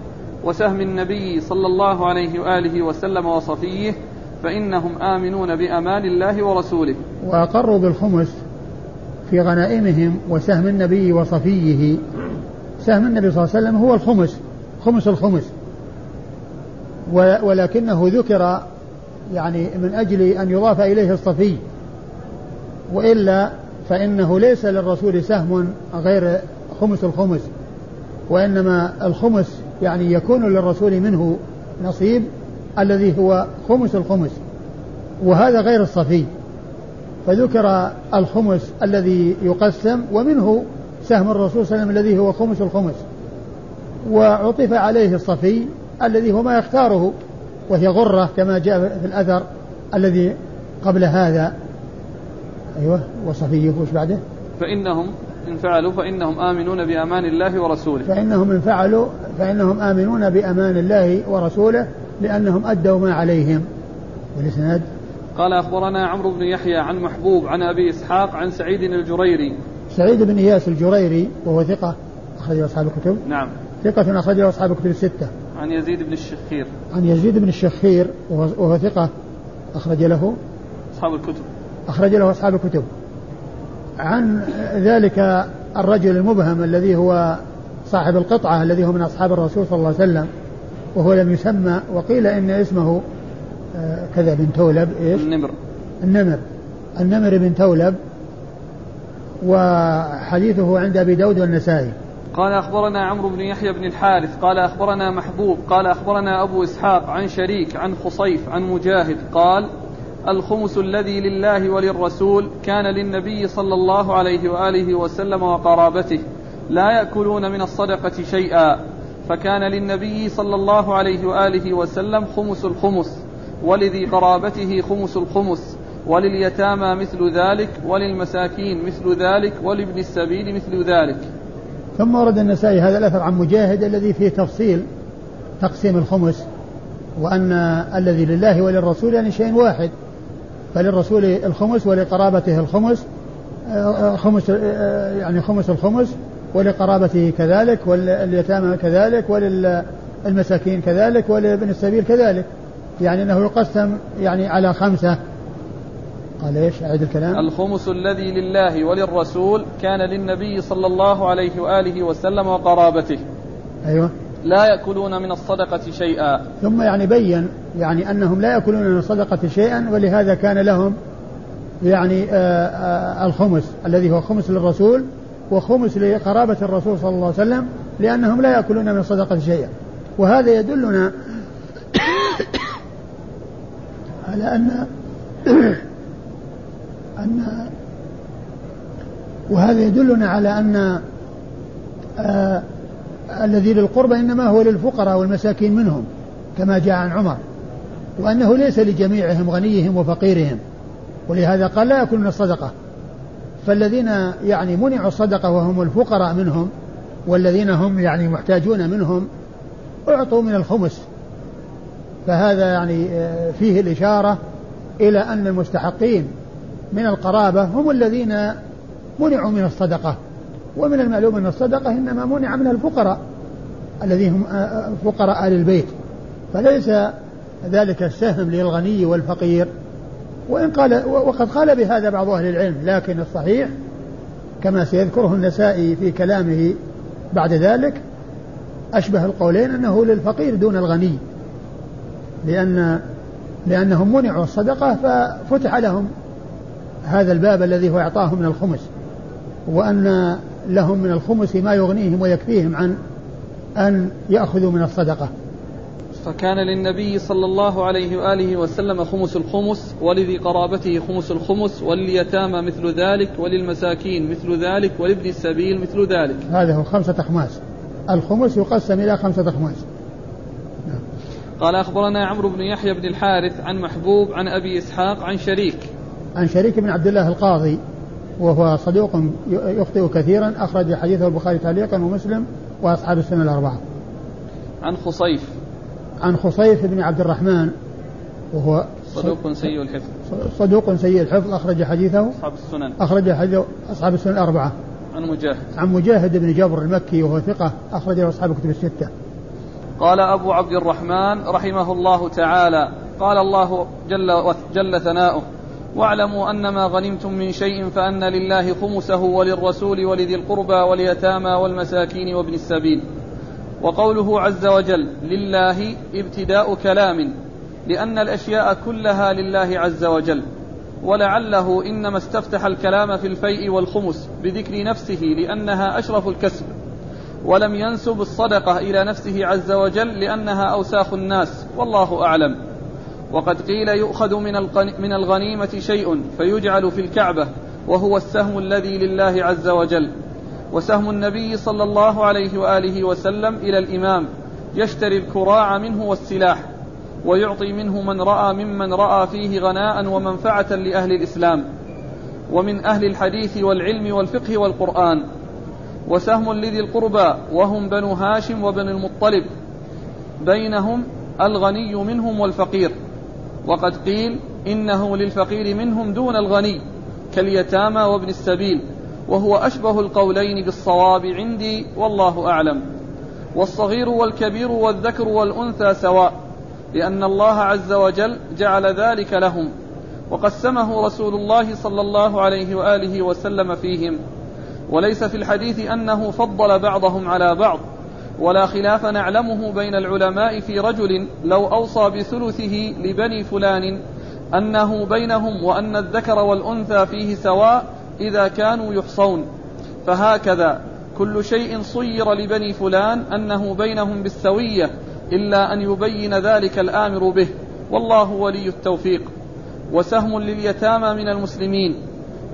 Speaker 1: وسهم النبي صلى الله عليه وآله وسلم وصفيه فإنهم آمنون بأمان الله ورسوله.
Speaker 2: وأقروا بالخمس في غنائمهم وسهم النبي وصفيه. سهم النبي صلى الله عليه وسلم هو الخمس خمس الخمس. ولكنه ذكر يعني من أجل أن يضاف إليه الصفي. وإلا فإنه ليس للرسول سهم غير خمس الخمس. وإنما الخمس يعني يكون للرسول منه نصيب الذي هو خمس الخمس. وهذا غير الصفي. فذكر الخمس الذي يقسم ومنه سهم الرسول صلى الله عليه وسلم الذي هو خمس الخمس. وعطف عليه الصفي الذي هو ما يختاره. وهي غرة كما جاء في الأثر الذي قبل هذا. أيوه وصفيه وش بعده؟
Speaker 1: فإنهم إن فعلوا فإنهم آمنون بأمان الله ورسوله.
Speaker 2: فإنهم إن فعلوا فإنهم آمنون بأمان الله ورسوله لأنهم أدوا ما عليهم. والإسناد؟
Speaker 1: قال أخبرنا عمرو بن يحيى عن محبوب عن أبي إسحاق عن سعيد الجريري.
Speaker 2: سعيد بن إياس الجريري وهو ثقة أخرجه أصحاب الكتب.
Speaker 1: نعم.
Speaker 2: ثقة أخرجه أصحاب الكتب الستة.
Speaker 1: عن يزيد بن الشخير.
Speaker 2: عن يزيد بن الشخير وهو ثقة أخرج له.
Speaker 1: أصحاب الكتب.
Speaker 2: أخرج له أصحاب الكتب. عن ذلك الرجل المبهم الذي هو صاحب القطعة الذي هو من أصحاب الرسول صلى الله عليه وسلم وهو لم يسمى وقيل إن اسمه آه، كذا بن تولب إيش؟
Speaker 1: النمر.
Speaker 2: النمر. النمر بن تولب وحديثه عند أبي داود والنسائي.
Speaker 1: قال أخبرنا عمرو بن يحيى بن الحارث قال أخبرنا محبوب قال أخبرنا أبو إسحاق عن شريك عن خصيف عن مجاهد قال الخمس الذي لله وللرسول كان للنبي صلى الله عليه وآله وسلم وقرابته لا يأكلون من الصدقة شيئا فكان للنبي صلى الله عليه وآله وسلم خمس الخمس ولذي قرابته خمس الخمس ولليتامى مثل ذلك وللمساكين مثل ذلك ولابن السبيل مثل ذلك.
Speaker 2: ثم ورد النسائي هذا الأثر عن مجاهد الذي فيه تفصيل تقسيم الخمس وأن الذي لله وللرسول يعني شيء واحد فللرسول الخمس ولقرابته الخمس آه، خمس آه، يعني خمس الخمس ولقرابته كذلك واليتامى كذلك وللمساكين كذلك ولابن السبيل كذلك يعني أنه يقسم يعني على خمسة. قال إيش؟ أعيد الكلام.
Speaker 1: الخمس الذي لله وللرسول كان للنبي صلى الله عليه وآله وسلم وقرابته.
Speaker 2: أيوه.
Speaker 1: لا يأكلون من الصدقة شيئا.
Speaker 2: ثم يعني بين يعني أنهم لا يأكلون من الصدقة شيئا ولهذا كان لهم يعني آآ آه، آآ آه، الخمس الذي هو خمس للرسول وخمس لقرابة الرسول صلى الله عليه وسلم لأنهم لا يأكلون من الصدقة شيئا. وهذا يدلنا *coughs* على أن أن وهذا يدلنا على أن آه الذي للقربى إنما هو للفقراء والمساكين منهم كما جاء عن عمر وأنه ليس لجميعهم غنيهم وفقيرهم ولهذا قال لا يأكلون الصدقة. فالذين يعني منعوا الصدقة وهم الفقراء منهم والذين هم يعني محتاجون منهم أعطوا من الخمس. فهذا يعني آه، فيه الإشارة إلى أن المستحقين من القرابة هم الذين منعوا من الصدقة. ومن المعلوم أن الصدقة إنما منع من الفقراء الذين هم آه، آه، فقراء آل البيت. فليس ذلك السهم للغني والفقير. وإن قال وقد قال بهذا بعض أهل العلم لكن الصحيح كما سيذكره النسائي في كلامه بعد ذلك أشبه القولين أنه للفقير دون الغني. لأن لأنهم منعوا الصدقة ففتح لهم هذا الباب الذي هو إعطاهم من الخمس وأن لهم من الخمس ما يغنيهم ويكفيهم عن أن يأخذوا من الصدقة.
Speaker 1: فكان للنبي صلى الله عليه وآله وسلم خمس الخمس ولذي قرابته خمس الخمس ولليتامى مثل ذلك وللمساكين مثل ذلك ولابن السبيل مثل ذلك.
Speaker 2: هذا هو خمسة أخماس. الخمس يقسم إلى خمسة أخماس.
Speaker 1: قال أخبرنا عمرو بن يحيى بن الحارث عن محبوب عن أبي إسحاق عن شريك.
Speaker 2: عن شريك بن عبد الله القاضي وهو صدوق يخطئ كثيرا أخرج حديثه البخاري تعليقا ومسلم وأصحاب السنة الأربعة.
Speaker 1: عن خصيف.
Speaker 2: عن خصيف بن عبد الرحمن وهو
Speaker 1: صدوق سيء الحفظ.
Speaker 2: صدوق سيء الحفظ أخرج حديثه.
Speaker 1: أصحاب السنن.
Speaker 2: أخرج حديث أصحاب السنن الأربعة.
Speaker 1: عن مجاهد.
Speaker 2: عن مجاهد بن جبر المكي وهو ثقة أخرج له أصحاب الكتب الستة.
Speaker 1: قال أبو عبد الرحمن رحمه الله تعالى قال الله جل, جل ثناؤه واعلموا أن ما غنمتم من شيء فأن لله خمسه وللرسول ولذي القربى واليتامى والمساكين وابن السبيل. وقوله عز وجل لله ابتداء كلام لأن الأشياء كلها لله عز وجل. ولعله إنما استفتح الكلام في الفيء والخمس بذكر نفسه لأنها أشرف الكسب. ولم ينسب الصدقة إلى نفسه عز وجل لأنها أوساخ الناس والله أعلم. وقد قيل يؤخذ من الغنيمة شيء فيجعل في الكعبة وهو السهم الذي لله عز وجل. وسهم النبي صلى الله عليه وآله وسلم إلى الإمام يشتري الكراع منه والسلاح ويعطي منه من رأى ممن رأى فيه غناء ومنفعة لأهل الإسلام. ومن أهل الحديث والعلم والفقه والقرآن. وسهم لذي القربى وهم بنو هاشم وبن المطلب. بينهم الغني منهم والفقير. وقد قيل إنه للفقير منهم دون الغني كاليتامى وابن السبيل وهو أشبه القولين بالصواب عندي والله أعلم. والصغير والكبير والذكر والأنثى سواء لأن الله عز وجل جعل ذلك لهم وقسمه رسول الله صلى الله عليه وآله وسلم فيهم. وليس في الحديث أنه فضل بعضهم على بعض ولا خلاف نعلمه بين العلماء في رجل لو أوصى بثلثه لبني فلان أنه بينهم وأن الذكر والأنثى فيه سواء إذا كانوا يحصون. فهكذا كل شيء صير لبني فلان أنه بينهم بالسوية إلا أن يبين ذلك الآمر به. والله ولي التوفيق. وسهم لليتامى من المسلمين.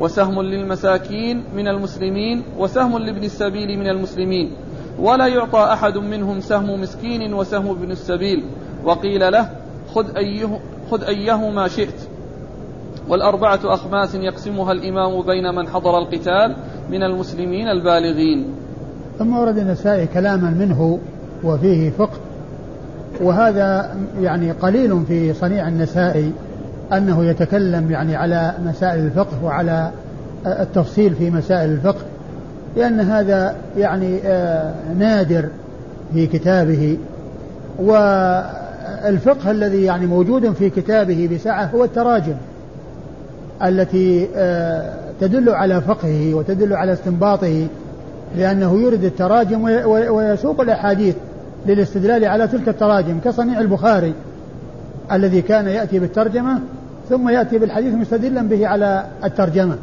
Speaker 1: وسهم للمساكين من المسلمين. وسهم لابن السبيل من المسلمين. ولا يعطى أحد منهم سهم مسكين وسهم ابن السبيل. وقيل له خذ, أيه خذ أيهما شئت. والأربعة أخماس يقسمها الإمام بين من حضر القتال من المسلمين البالغين.
Speaker 2: ثم ورد النسائي كلاما منه وفيه فقه. وهذا يعني قليل في صنيع النسائي أنه يتكلم يعني على مسائل الفقه وعلى التفصيل في مسائل الفقه. لأن هذا يعني آه، نادر في كتابه. والفقه الذي يعني موجود في كتابه بسعة هو التراجم التي آه، تدل على فقهه وتدل على استنباطه لأنه يرد التراجم ويسوق الأحاديث للاستدلال على تلك التراجم كصنيع البخاري الذي كان يأتي بالترجمة ثم يأتي بالحديث مستدلا به على الترجمة.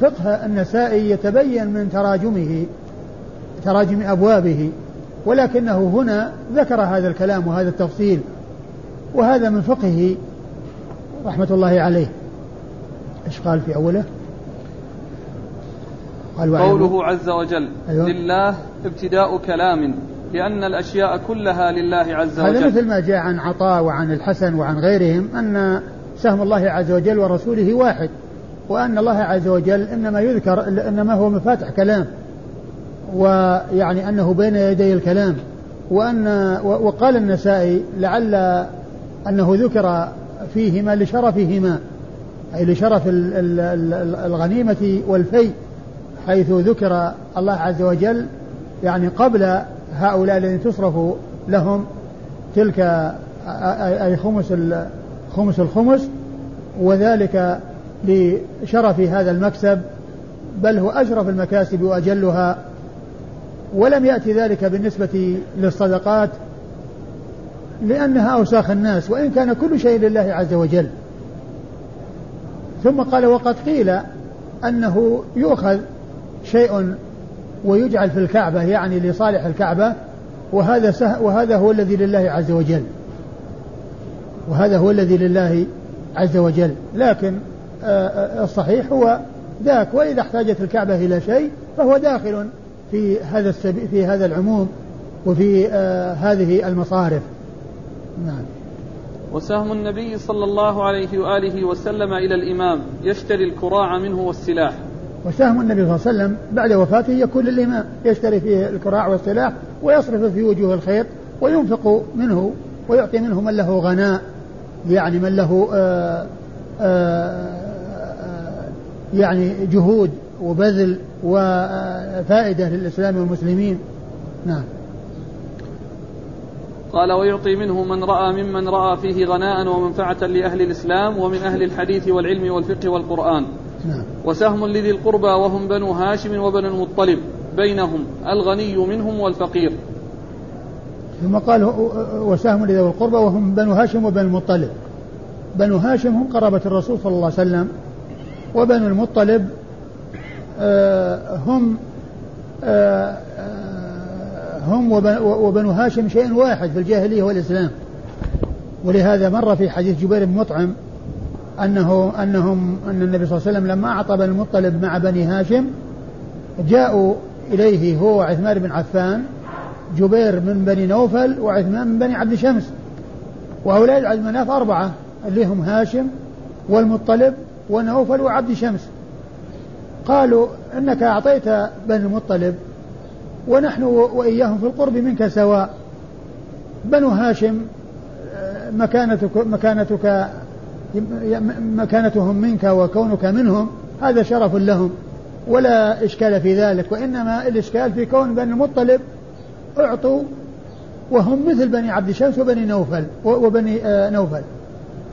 Speaker 2: ففقه النسائي يتبين من تراجمه تراجم أبوابه ولكنه هنا ذكر هذا الكلام وهذا التفصيل وهذا من فقهه رحمة الله عليه. إيش قال في أوله؟
Speaker 1: قال قوله عز وجل أيوة. لله ابتداء كلام لأن الأشياء كلها لله عز وجل.
Speaker 2: هذا مثل ما جاء عن عطاء وعن الحسن وعن غيرهم أن سهم الله عز وجل ورسوله واحد. وأن الله عز وجل إنما يذكر إنما هو مفاتح كلام ويعني أنه بين يدي الكلام وأن وقال النسائي لعل أنه ذكر فيهما لشرفهما أي لشرف الغنيمة والفي حيث ذكر الله عز وجل يعني قبل هؤلاء الذين تصرف لهم تلك أي خمس خمس الخمس وذلك لشرف هذا المكسب بل هو أشرف المكاسب وأجلها. ولم يأتي ذلك بالنسبة للصدقات لأنها أوساخ الناس وإن كان كل شيء لله عز وجل. ثم قال وقد قيل أنه يؤخذ شيء ويجعل في الكعبة يعني لصالح الكعبة وهذا سه وهذا هو الذي لله عز وجل. وهذا هو الذي لله عز وجل. لكن الصحيح هو ذاك. وإذا احتاجت الكعبة إلى شيء فهو داخل في هذا السبي في هذا العموم وفي آه، هذه المصارف. نعم.
Speaker 1: وسهم النبي صلى الله عليه وآله وسلم إلى الإمام يشتري الكراع منه والسلاح.
Speaker 2: وسهم النبي صلى الله عليه وسلم بعد وفاته يكون للإمام يشتري فيه الكراع والسلاح ويصرف في وجوه الخير وينفق منه ويعطي منه من له غناء يعني من له آآ آه، آآ آه، يعني جهود وبذل وفائدة للإسلام والمسلمين. نعم.
Speaker 1: قال ويعطي منه من رأى ممن رأى فيه غناء ومنفعة لأهل الإسلام ومن أهل الحديث والعلم والفقه والقرآن. نعم. وسهم لذي القربى وهم بنو هاشم وبنو المطلب. بينهم الغني منهم والفقير.
Speaker 2: ثم قال وسهم لذوي القربى وهم بنو هاشم وبنو المطلب. بنو هاشم هم قرابة الرسول صلى الله عليه وسلم. وبنو المطلب آه، هم آه، هم وبنو هاشم شيء واحد في الجاهلية والإسلام. ولهذا مر في حديث جبير بن مطعم أنه أنهم أن النبي صلى الله عليه وسلم لما أعطى بني المطلب مع بني هاشم جاءوا إليه هو وعثمان بن عفان جبير من بني نوفل وعثمان من بني عبد شمس وأولاد عبد مناف أربعة اللي هم هاشم والمطلب ونوفل وعبد شمس. قالوا إنك أعطيت بني المطلب ونحن وإياهم في القرب منك سواء. بنو هاشم مكانتك مكانتك مكانتهم منك وكونك منهم هذا شرف لهم ولا إشكال في ذلك وإنما الإشكال في كون بني المطلب أعطوا وهم مثل بني عبد شمس وبني نوفل وبني آه، نوفل.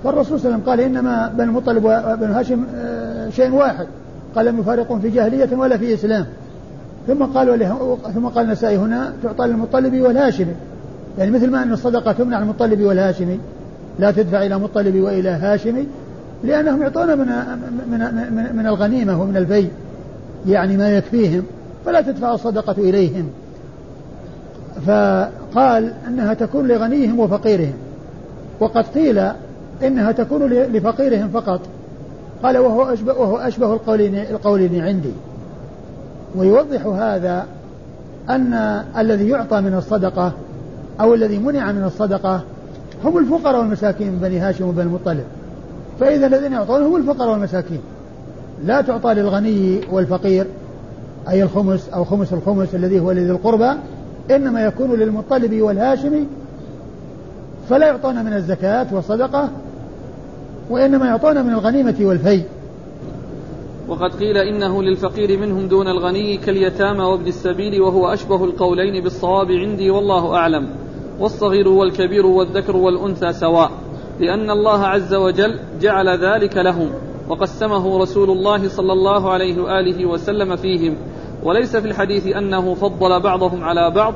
Speaker 2: فالرسول صلى الله عليه وسلم قال إنما بني المطلب وبني هاشم آه، شيء واحد. قال لم يفارقون في جاهلية ولا في إسلام. ثم قال ثم قال النسائي هنا تعطى للمطلب والهاشمي. يعني مثل ما أن الصدقة تمنع المطلب والهاشمي. لا تدفع إلى مطلب وإلى هاشمي لأنهم يعطون من من من, من الغنيمة ومن الفي يعني ما يكفيهم فلا تدفع الصدقة إليهم. فقال أنها تكون لغنيهم وفقيرهم. وقد قيل إنها تكون لفقيرهم فقط. قال وهو أشبه, وهو أشبه القولين, القولين عندي. ويوضح هذا أن الذي يعطى من الصدقة أو الذي منع من الصدقة هم الفقراء والمساكين من بني هاشم وبني المطلب. فإذا الذين يعطون هم الفقراء والمساكين. لا تعطى للغني والفقير أي الخمس أو خمس الخمس الذي هو لذي القربى إنما يكون للمطلب والهاشمي. فلا يعطون من الزكاة والصدقة وإنما يعطون من الغنيمة والفي
Speaker 1: وقد قيل إنه للفقير منهم دون الغني كاليتامى وابن السبيل وهو أشبه القولين بالصواب عندي والله أعلم. والصغير والكبير والذكر والأنثى سواء. لأن الله عز وجل جعل ذلك لهم. وقسمه رسول الله صلى الله عليه وآله وسلم فيهم. وليس في الحديث أنه فضل بعضهم على بعض.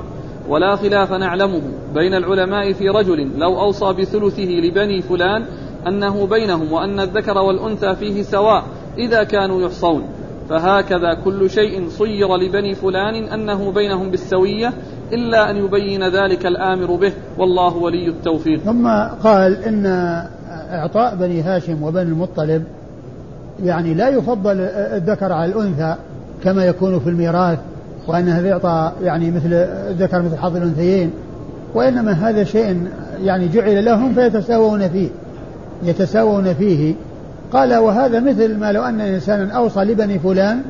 Speaker 1: ولا خلاف نعلمه بين العلماء في رجل لو أوصى بثلثه لبني فلان أنه بينهم وأن الذكر والأنثى فيه سواء إذا كانوا يحصون. فهكذا كل شيء صير لبني فلان أنه بينهم بالسوية إلا أن يبين ذلك الآمر به. والله ولي التوفيق.
Speaker 2: ثم قال إن إعطاء بني هاشم وبني المطلب يعني لا يفضل الذكر على الأنثى كما يكون في الميراث وأن هذا يعطى يعني مثل الذكر مثل حظ الأنثيين وإنما هذا شيء يعني جعل لهم فيتساوون فيه. يتساوون فيه. قال وهذا مثل ما لو أن إنسانا أوصى لبني فلان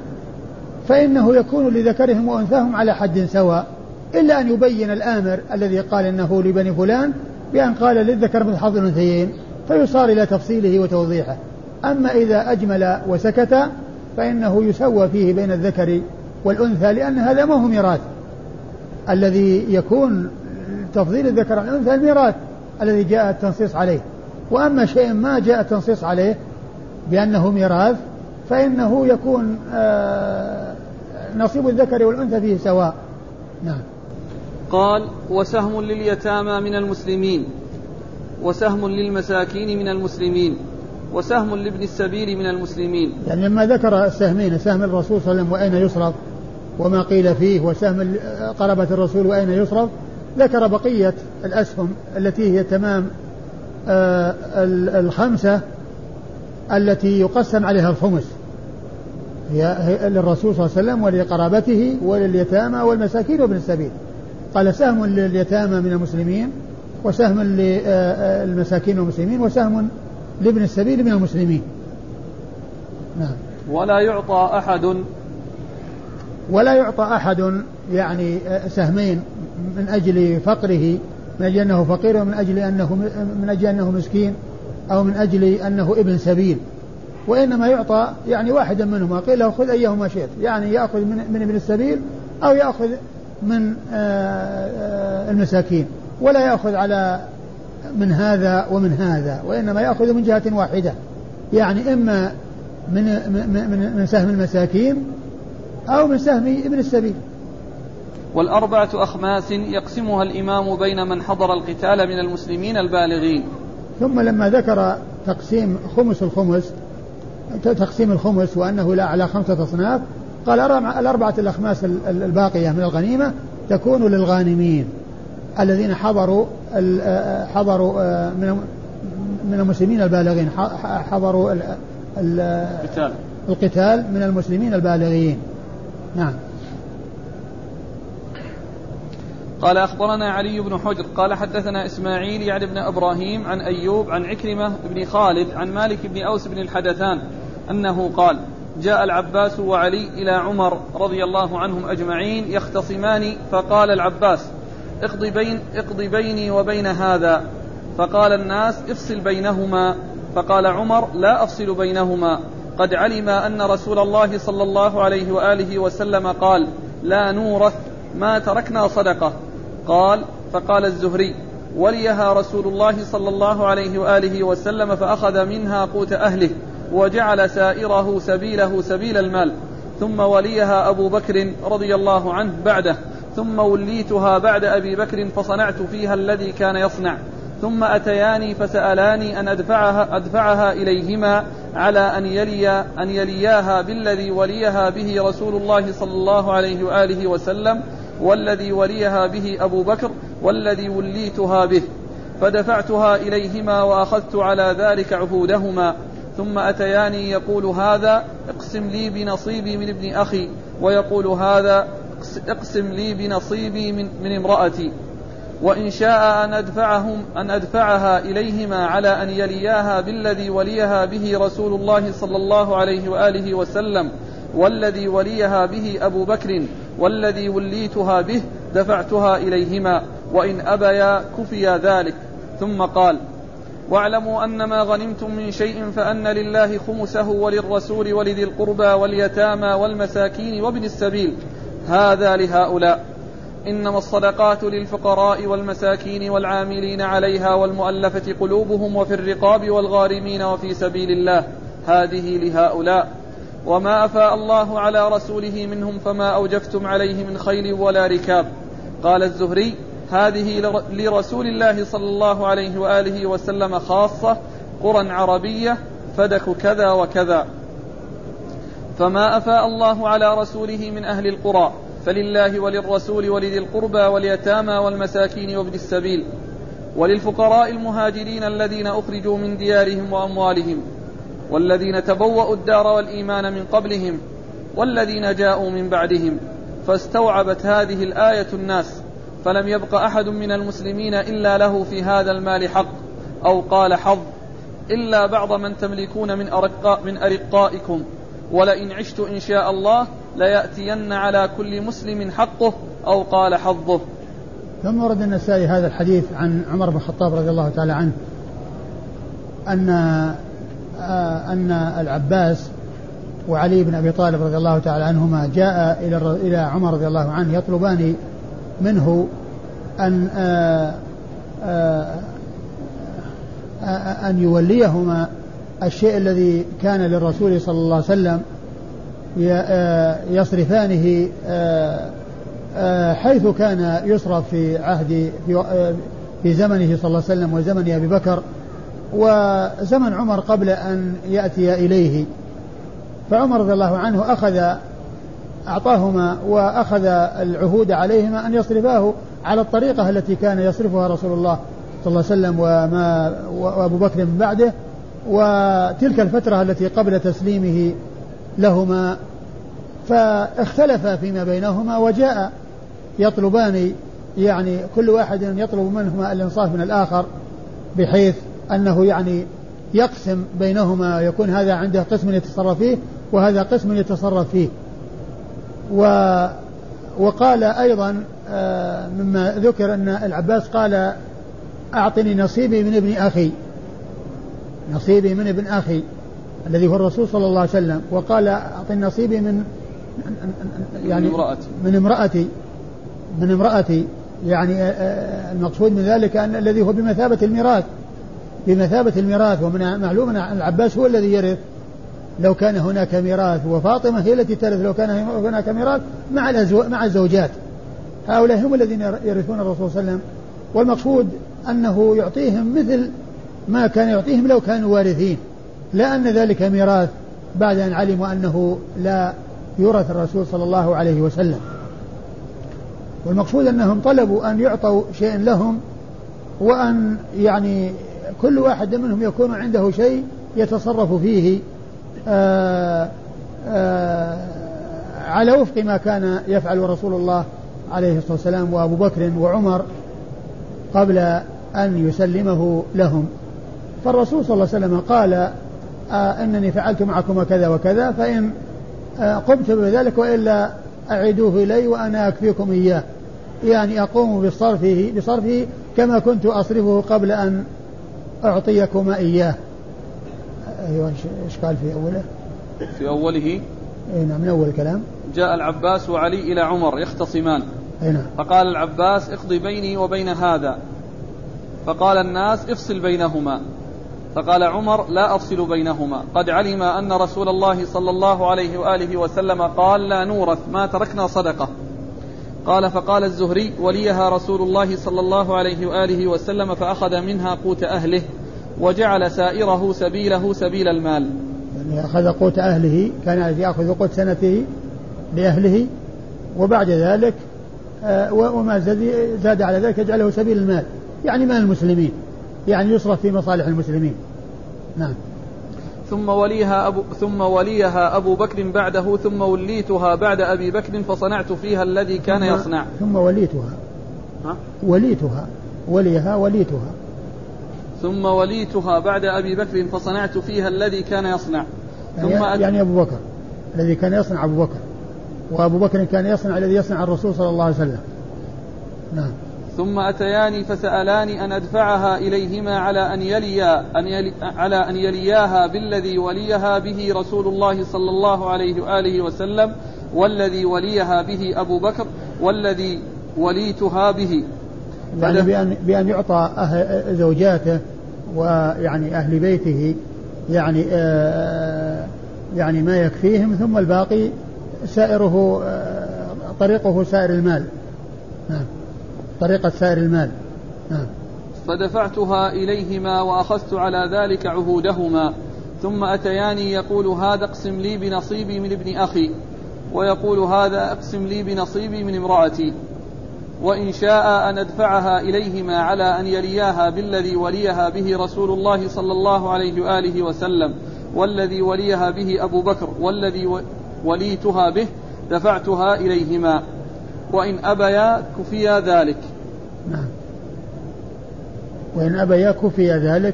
Speaker 2: فإنه يكون لذكرهم وأنثاهم على حد سواء إلا أن يبين الآمر الذي قال إنه لبني فلان بأن قال للذكر مثل حظ الأنثيين فيصار إلى تفصيله وتوضيحه. أما إذا أجمل وسكت فإنه يسوى فيه بين الذكر والأنثى لأن هذا ما هو ميراث. الذي يكون تفضيل الذكر عن الأنثى الميراث الذي جاء التنصيص عليه. وأما شيء ما جاء التنصيص عليه بأنه ميراث فإنه يكون آه، نصيب الذكر والأنثى فيه سواء. نعم.
Speaker 1: قال وسهم لليتامى من المسلمين وسهم للمساكين من المسلمين وسهم لابن السبيل من المسلمين.
Speaker 2: يعني لما ذكر السهمين سهم الرسول صلى الله عليه وسلم وأين يصرف؟ وما قيل فيه وسهم قربة الرسول وأين يصرف؟ ذكر بقية الأسهم التي هي تمام الخمسة التي يقسم عليها الخمس. هي للرسول صلى الله عليه وسلم ولقرابته ولليتامى والمساكين وابن السبيل. قال سهم لليتامى من المسلمين وسهم للمساكين والمسلمين وسهم لابن السبيل من المسلمين.
Speaker 1: نعم. ولا يعطى أحد.
Speaker 2: ولا يعطى أحد يعني سهمين من أجل فقره من أجل أنه فقير ومن أجل أنه من أجل أنه مسكين أو من أجل أنه ابن سبيل. وإنما يعطى يعني واحدا منهما. قيل له خذ أيهما شئت. يعني يأخذ من, من ابن السبيل أو يأخذ من آه، آه، المساكين. ولا يأخذ على من هذا ومن هذا. وإنما يأخذ من جهة واحدة. يعني إما من من من سهم المساكين أو من سهم ابن السبيل.
Speaker 1: والأربعة أخماس يقسمها الإمام بين من حضر القتال من المسلمين البالغين.
Speaker 2: ثم لما ذكر تقسيم خمس الخمس تقسيم الخمس وأنه لا على خمسة أصناف قال الأربعة الأخماس الباقية من الغنيمة تكون للغانمين الذين حضروا حضروا من من المسلمين البالغين حضروا القتال. القتال من المسلمين البالغين. نعم.
Speaker 1: قال أخبرنا علي بن حجر قال حدثنا إسماعيل يعني بن إبراهيم عن أيوب عن عكرمة بن خالد عن مالك بن أوس بن الحدثان أنه قال جاء العباس وعلي إلى عمر رضي الله عنهم أجمعين يختصمان فقال العباس اقض, بين اقض بيني وبين هذا فقال الناس افصل بينهما فقال عمر لا أفصل بينهما قد علم أن رسول الله صلى الله عليه وآله وسلم قال لا نورث ما تركنا صدقة قال فقال الزهري وليها رسول الله صلى الله عليه وآله وسلم فأخذ منها قوت أهله وجعل سائره سبيله سبيل المال. ثم وليها أبو بكر رضي الله عنه بعده. ثم وليتها بعد أبي بكر فصنعت فيها الذي كان يصنع. ثم أتياني فسألاني أن أدفعها, أدفعها إليهما على أن يلي أن يلياها بالذي وليها به رسول الله صلى الله عليه وآله وسلم والذي وليها به أبو بكر والذي وليتها به فدفعتها إليهما وأخذت على ذلك عهودهما. ثم أتياني يقول هذا اقسم لي بنصيبي من ابن أخي. ويقول هذا اقسم لي بنصيبي من, من امرأتي. وإن شاء أن أدفعهم أن أدفعها إليهما على أن يلياها بالذي وليها به رسول الله صلى الله عليه وآله وسلم والذي وليها به أبو بكر والذي وليتها به دفعتها إليهما وإن أبيا كفي ذلك. ثم قال واعلموا أن ما غنمتم من شيء فأن لله خمسه وللرسول ولذي القربى واليتامى والمساكين وابن السبيل. هذا لهؤلاء. إنما الصدقات للفقراء والمساكين والعاملين عليها والمؤلفة قلوبهم وفي الرقاب والغارمين وفي سبيل الله. هذه لهؤلاء. وما أفاء الله على رسوله منهم فما أوجفتم عليه من خيل ولا ركاب قال الزهري هذه لرسول الله صلى الله عليه وآله وسلم خاصة قرى عربية فدك كذا وكذا. فما أفاء الله على رسوله من أهل القرى فلله وللرسول ولذي القربى واليتامى والمساكين وابن السبيل وللفقراء المهاجرين الذين أخرجوا من ديارهم وأموالهم والذين تبوأوا الدار والإيمان من قبلهم والذين جاءوا من بعدهم فاستوعبت هذه الآية الناس فلم يبق أحد من المسلمين إلا له في هذا المال حق أو قال حظ إلا بعض من تملكون من أرقاء من أرقائكم ولئن عشت إن شاء الله ليأتين على كل مسلم حقه أو قال حظه.
Speaker 2: ثم ورد النسائي هذا الحديث عن عمر بن الخطاب رضي الله تعالى عنه؟ أن أن العباس وعلي بن أبي طالب رضي الله تعالى عنهما جاء إلى إلى عمر رضي الله عنه يطلبان منه أن آه، آه، أن يوليهما الشيء الذي كان للرسول صلى الله عليه وسلم يصرفانه حيث كان يصرف في عهد في زمنه صلى الله عليه وسلم وزمن أبي بكر وزمن عمر قبل أن يأتي إليه. فعمر رضي الله عنه أخذ أعطاهما وأخذ العهود عليهما أن يصرفاه على الطريقة التي كان يصرفها رسول الله صلى الله عليه وسلم وما وأبو بكر من بعده وتلك الفترة التي قبل تسليمه لهما. فاختلف فيما بينهما وجاء يطلبان يعني كل واحد يطلب منهما الإنصاف من الآخر بحيث أنه يعني يقسم بينهما يكون هذا عنده قسم يتصرف فيه وهذا قسم يتصرف فيه. و وقال أيضا آه، مما ذكر أن العباس قال أعطني نصيبي من ابن أخي. نصيبي من ابن أخي الذي هو الرسول صلى الله عليه وسلم. وقال أعطني نصيبي من
Speaker 1: يعني من امرأتي.
Speaker 2: من امرأتي. من امرأتي. يعني آه، آه، المقصود من ذلك أن الذي هو بمثابة الميراث. بمثابة الميراث ومن معلوم أن العباس هو الذي يرث. لو كان هناك ميراث وفاطمة هي التي ترث لو كان هناك ميراث مع مع الزوجات. هؤلاء هم الذين يرثون الرسول صلى الله عليه وسلم. والمقصود أنه يعطيهم مثل ما كان يعطيهم لو كانوا وارثين. لا أن ذلك ميراث بعد أن علموا أنه لا يورث الرسول صلى الله عليه وسلم. والمقصود أنهم طلبوا أن يعطوا شيء لهم وأن يعني كل واحد منهم يكون عنده شيء يتصرف فيه آآ آآ على وفق ما كان يفعل رسول الله عليه الصلاة والسلام وأبو بكر وعمر قبل أن يسلمه لهم. فالرسول صلى الله عليه وسلم قال آه إنني فعلت معكم كذا وكذا فإن آه قمت بذلك وإلا أعيدوه إلي وأنا أكفيكم إياه. يعني أقوم بصرفه بصرفه كما كنت أصرفه قبل أن أعطيكما إياه. أيوة إيش قال في أوله؟
Speaker 1: في أوله؟
Speaker 2: أي نعم من أول الكلام.
Speaker 1: جاء العباس وعلي إلى عمر يختصمان.
Speaker 2: أي نعم.
Speaker 1: فقال العباس اقضي بيني وبين هذا. فقال الناس افصل بينهما. فقال عمر لا أفصل بينهما. قد علم أن رسول الله صلى الله عليه وآله وسلم قال لا نورث ما تركنا صدقة. قال فقال الزهري وليها رسول الله صلى الله عليه وآله وسلم فأخذ منها قوت أهله وجعل سائره سبيله سبيل المال.
Speaker 2: يعني أخذ قوت أهله كان يأخذ قوت سنته لأهله وبعد ذلك آه، وما زاد, على ذلك يجعله سبيل المال. يعني مال المسلمين؟ يعني يصرف في مصالح المسلمين. نعم.
Speaker 1: ثم وليها أبو ثم وليها أبو بكر بعده ثم وليتها بعد أبي بكر فصنعت فيها الذي كان
Speaker 2: ثم
Speaker 1: يصنع.
Speaker 2: ثم وليتها.
Speaker 1: ها؟
Speaker 2: وليتها. وليها وليتها.
Speaker 1: ثم وليتها بعد أبي بكر فصنعت فيها الذي كان يصنع. ثم
Speaker 2: يعني. يعني أبو بكر الذي كان يصنع أبو بكر. وأبو بكر كان يصنع الذي يصنع الرسول صلى الله عليه وسلم. نعم.
Speaker 1: ثم أتياني فسألاني أن أدفعها إليهما على أن يليا أن يلي على أن يلياها بالذي وليها به رسول الله صلى الله عليه وآله وسلم والذي وليها به أبو بكر والذي وليتها به.
Speaker 2: يعني بأن بأن يعطى أهل زوجاته ويعني أهل بيته يعني آه يعني ما يكفيهم ثم الباقي سائره آه طريقه سائر المال. نعم. طريقة سائر المال. نعم.
Speaker 1: فدفعتها إليهما وأخذت على ذلك عهودهما ثم أتياني يقول هذا اقسم لي بنصيبي من ابن أخي ويقول هذا اقسم لي بنصيبي من امرأتي وإن شاء أن أدفعها إليهما على أن يلياها بالذي وليها به رسول الله صلى الله عليه وآله وسلم والذي وليها به أبو بكر والذي وليتها به دفعتها إليهما. وإن أبيا كفيا ذلك.
Speaker 2: نعم. وإن أبيا كفي ذلك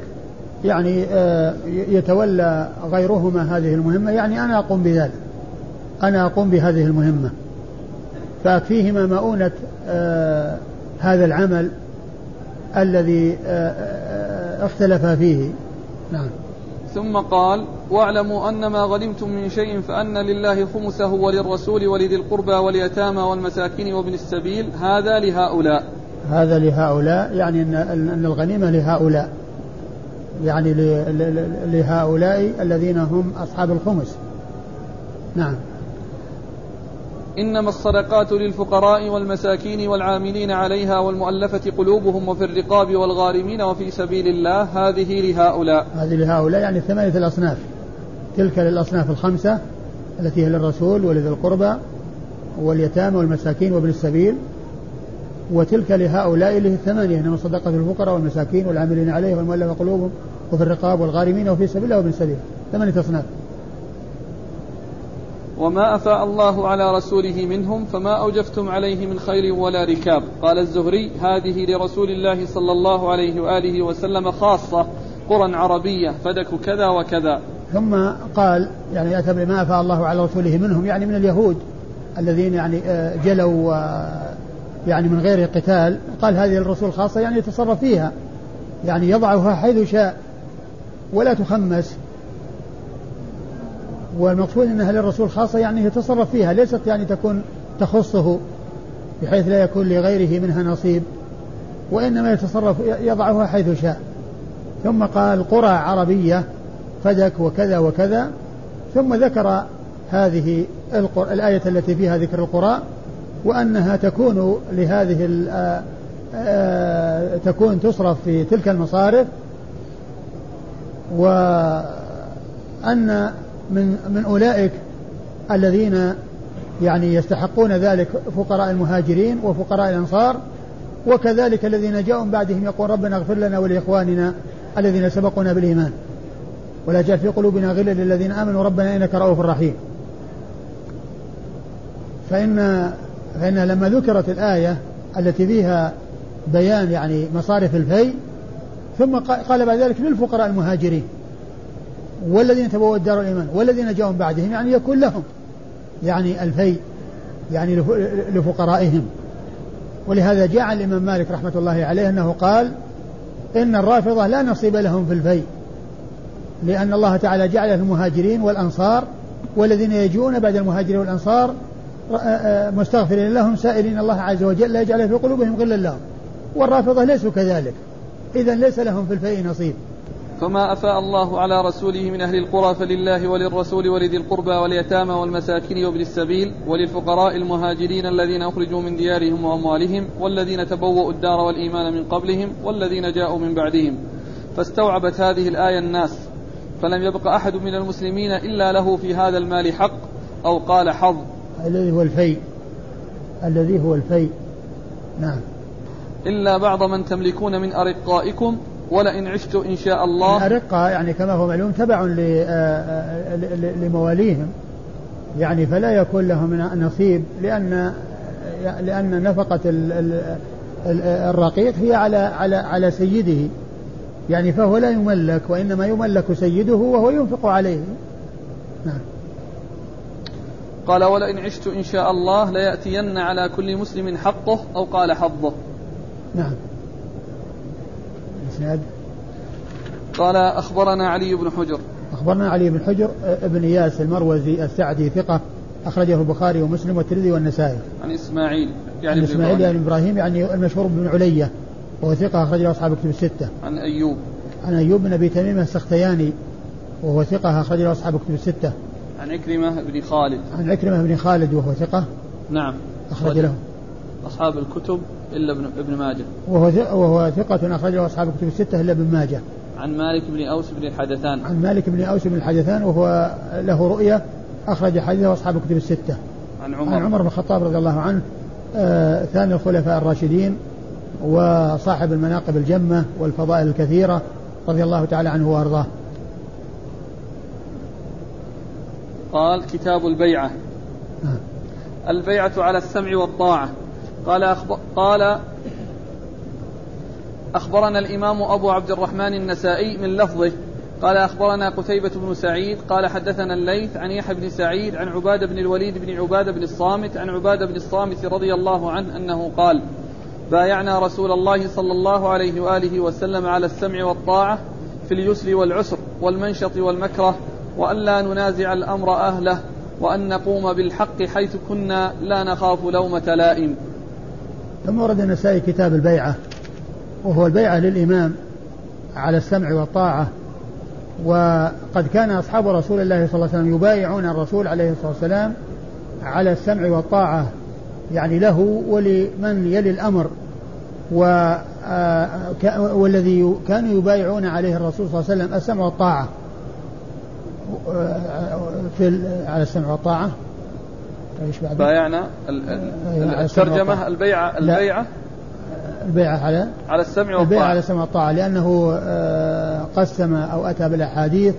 Speaker 2: يعني آه، يتولى غيرهما هذه المهمة. يعني أنا أقوم بذلك. أنا أقوم بهذه المهمة. فأكفيهما مؤونة آه هذا العمل الذي آه آه اختلف فيه. نعم.
Speaker 1: ثم قال واعلموا أن ما غنمتم من شيء فأن لله خمسه وللرسول ولذي القربى واليتامى والمساكين وابن السبيل هذا لهؤلاء.
Speaker 2: هذا لهؤلاء يعني أن الغنيمة لهؤلاء يعني لهؤلاء الذين هم أصحاب الخمس. نعم.
Speaker 1: إنما الصدقات للفقراء والمساكين والعاملين عليها والمؤلفة قلوبهم وفي الرقاب والغارمين وفي سبيل الله هذه لهؤلاء.
Speaker 2: هذه لهؤلاء يعني ثمانية الأصناف. تلك للأصناف الخمسة التي هي للرسول ولذي القربى واليتامى والمساكين وابن السبيل. وتلك لهؤلاء اللي الثمانية إنما الصدقة للفقراء والمساكين والعاملين عليه والمؤلفة قلوبهم وفي الرقاب والغارمين وفي سبيل الله وابن السبيل ثمانية أصناف.
Speaker 1: وما أفاء الله على رسوله منهم فما أوجفتم عليه من خير ولا ركاب. قال الزهري هذه لرسول الله صلى الله عليه وآله وسلم خاصة قرى عربية فدك كذا وكذا.
Speaker 2: ثم قال يعني أتى بما أفاء الله على رسوله منهم يعني من اليهود الذين يعني آه، جلوا يعني من غير قتال قال هذه للرسول خاصة يعني يتصرف فيها يعني يضعها حيث شاء ولا تخمس. والمقصود إنها للرسول خاصة يعني يتصرف فيها ليست يعني تكون تخصه بحيث لا يكون لغيره منها نصيب وإنما يتصرف يضعها حيث شاء. ثم قال قرى عربية فدك وكذا وكذا ثم ذكر هذه الآية التي فيها ذكر القرى وأنها تكون لهذه تكون تصرف في تلك المصارف وأن من من أولئك الذين يعني يستحقون ذلك فقراء المهاجرين وفقراء الأنصار وكذلك الذين جاءوا بعدهم يقول ربنا اغفر لنا ولإخواننا الذين سبقونا بالإيمان. ولا جاء في قلوبنا غلا للذين آمنوا ربنا إنك رؤوف رحيم. فإن فإن لما ذكرت الآية التي فيها بيان يعني مصارف الفي ثم قال بعد ذلك للفقراء المهاجرين والذين تبوا الدار الإيمان والذين جاءوا بعدهم يعني يكون لهم يعني الفي يعني لفقرائهم. ولهذا جاء عن الإمام مالك رحمة الله عليه أنه قال إن الرافضة لا نصيب لهم في الفي لأن الله تعالى جعل المهاجرين والأنصار والذين يجون بعد المهاجرين والأنصار مستغفرين لهم سائلين الله عز وجل لا يجعل في قلوبهم غلا لهم. والرافضة ليسوا كذلك. إذا ليس لهم في الفيء نصيب.
Speaker 1: فما أفاء الله على رسوله من أهل القرى فلله وللرسول ولذي القربى واليتامى والمساكين وابن السبيل وللفقراء المهاجرين الذين أخرجوا من ديارهم وأموالهم والذين تبوأوا الدار والإيمان من قبلهم والذين جاءوا من بعدهم. فاستوعبت هذه الآية الناس. فلم يبق أحد من المسلمين إلا له في هذا المال حق أو قال حظ.
Speaker 2: الذي هو الفي الذي هو الفي نعم.
Speaker 1: إلا بعض من تملكون من أرقائكم ولئن عشت إن شاء الله.
Speaker 2: الأرقاء يعني كما هو معلوم تبع آه، آه، لمواليهم. يعني فلا يكون لهم نصيب لأن لأن نفقة الرقيق هي على على على سيده. يعني فهو لا يملك وإنما يملك سيده وهو ينفق عليه. نعم.
Speaker 1: قال ولئن عشت إن شاء الله ليأتين على كل مسلم حقه أو قال حظه
Speaker 2: نعم
Speaker 1: الإسناد قال أخبرنا علي بن حجر
Speaker 2: أخبرنا علي بن حجر ابن إياس المروزي السعدي ثقة أخرجه البخاري ومسلم والترمذي والنسائي.
Speaker 1: عن إسماعيل
Speaker 2: يعني عن إسماعيل يعني إبراهيم يعني المشهور بن علية وهو ثقة أخرجه أصحاب الكتب الستة.
Speaker 1: عن أيوب.
Speaker 2: عن أيوب بن أبي تميم السختياني وهو ثقة أخرجه أصحاب الكتب الستة.
Speaker 1: عن عكرمة بن خالد.
Speaker 2: عن عكرمة بن خالد وهو ثقة.
Speaker 1: نعم.
Speaker 2: أخرج له.
Speaker 1: أصحاب الكتب إلا ابن ابن ماجه.
Speaker 2: وهو وهو ثقة أخرجه أصحاب الكتب الستة إلا ابن ماجه.
Speaker 1: عن مالك بن أوس بن الحدثان.
Speaker 2: عن مالك بن أوس بن الحدثان وهو له رؤية أخرج حديثه أصحاب الكتب الستة.
Speaker 1: عن عمر.
Speaker 2: عن عمر بن الخطاب رضي الله عنه آه ثاني الخلفاء الراشدين وصاحب المناقب الجمة والفضائل الكثيرة رضي الله تعالى عنه وأرضاه.
Speaker 1: قال كتاب البيعة. البيعة على السمع والطاعة. قال أخبر قال أخبرنا الإمام أبو عبد الرحمن النسائي من لفظه. قال أخبرنا قتيبة بن سعيد. قال حدثنا الليث عن يحيى بن سعيد عن عبادة بن الوليد بن عبادة بن الصامت عن عبادة بن الصامت رضي الله عنه أنه قال بايعنا رسول الله صلى الله عليه وآله وسلم على السمع والطاعة في اليسر والعسر والمنشط والمكره وألا ننازع الأمر أهله وأن نقوم بالحق حيث كنا لا نخاف لومة لائم.
Speaker 2: ثم ورد النسائي كتاب البيعة وهو البيعة للإمام على السمع والطاعة. وقد كان أصحاب رسول الله صلى الله عليه وسلم يبايعون الرسول عليه الصلاة والسلام على السمع والطاعة يعني له ولمن يلي الأمر. و آه، والذي كانوا يبايعون عليه الرسول صلى الله عليه وسلم السمع والطاعة. في على السمع والطاعة.
Speaker 1: إيش بعد؟ بايعنا الترجمة البيعة البيعة؟
Speaker 2: البيعة على
Speaker 1: على السمع والطاعة.
Speaker 2: البيعة على السمع والطاعة لأنه آه، قسم أو أتى بالأحاديث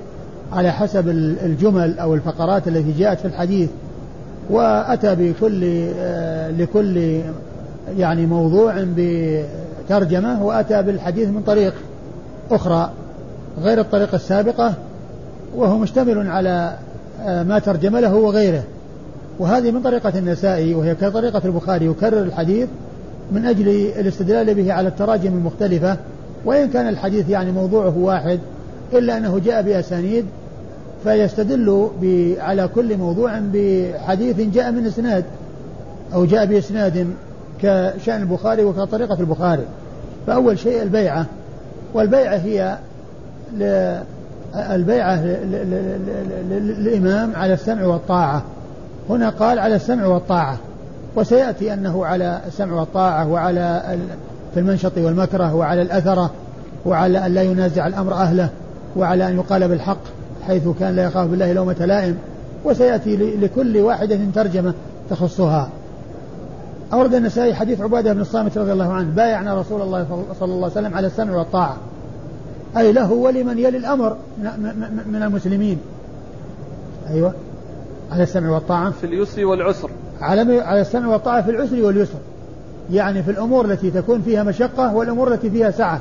Speaker 2: على حسب الجمل أو الفقرات التي جاءت في الحديث وأتى بكل آه، لكل يعني موضوع بترجمة وأتى بالحديث من طريق أخرى غير الطريقة السابقة وهو مشتمل على آه، ما ترجم له وغيره. وهذه من طريقة النسائي وهي كطريقة البخاري يكرر الحديث من أجل الاستدلال به على التراجم المختلفة. وإن كان الحديث يعني موضوعه واحد إلا أنه جاء بأسانيد فيستدل على كل موضوع بحديث جاء من إسناد أو جاء بإسناد كشأن البخاري وكطريقة البخاري. فأول شيء البيعة. والبيعة هي البيعة للإمام على السمع والطاعة. هنا قال على السمع والطاعة. وسيأتي أنه على السمع والطاعة وعلى في المنشط والمكره وعلى الأثرة وعلى أن لا ينازع الأمر أهله وعلى أن يقال بالحق حيث كان لا يخاف بالله لومة لائم. وسيأتي لكل واحدة ترجمة تخصها. أورد النسائي حديث عبادة بن الصامت رضي الله عنه بايعنا رسول الله صلى الله عليه وسلم على السمع والطاعة. أي له ولمن يلي الأمر من المسلمين. أيوة. على السمع والطاعة.
Speaker 1: في اليسر والعسر.
Speaker 2: على على السمع والطاعة في العسر واليسر. يعني في الأمور التي تكون فيها مشقة والأمور التي فيها سعة.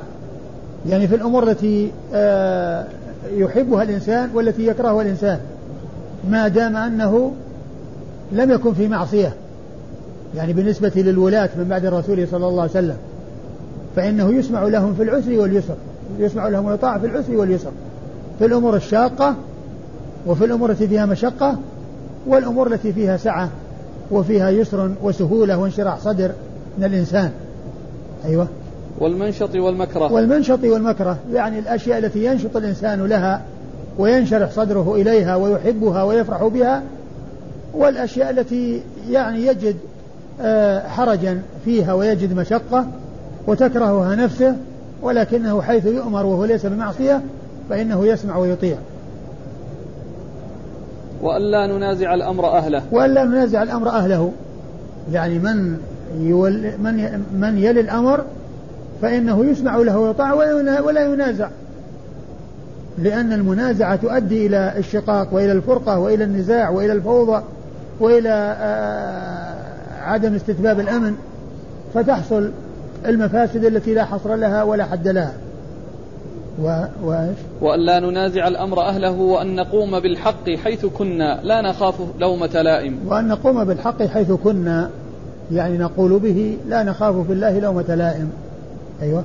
Speaker 2: يعني في الأمور التي آه، يحبها الإنسان والتي يكرهها الإنسان. ما دام أنه لم يكن في معصية. يعني بالنسبة للولاة من بعد الرسول صلى الله عليه وسلم. فإنه يسمع لهم في العسر واليسر. يسمع لهم الطاعة في العسر واليسر. في الأمور الشاقة وفي الأمور التي فيها مشقة والأمور التي فيها سعة وفيها يسر وسهولة وانشراح صدر من الإنسان. أيوة.
Speaker 1: والمنشط والمكره.
Speaker 2: والمنشط والمكره يعني الأشياء التي ينشط الإنسان لها وينشرح صدره إليها ويحبها ويفرح بها والأشياء التي يعني يجد آه، حرجا فيها ويجد مشقة وتكرهها نفسه ولكنه حيث يؤمر وهو ليس بمعصية فإنه يسمع ويطيع.
Speaker 1: وألا ننازع الأمر أهله.
Speaker 2: وألا ننازع الأمر أهله. يعني من يول من من يلي الأمر فإنه يسمع له ويطاع ولا ينازع. لأن المنازعة تؤدي إلى الشقاق وإلى الفرقة وإلى النزاع وإلى الفوضى وإلى آه، عدم استتباب الأمن فتحصل المفاسد التي لا حصر لها ولا حد لها. و... وإيش؟
Speaker 1: وأن لا ننازع الأمر أهله وأن نقوم بالحق حيث كنا. لا نخاف لومة لائم.
Speaker 2: وأن نقوم بالحق حيث كنا يعني نقول به لا نخاف في الله لومة لائم. أيوة.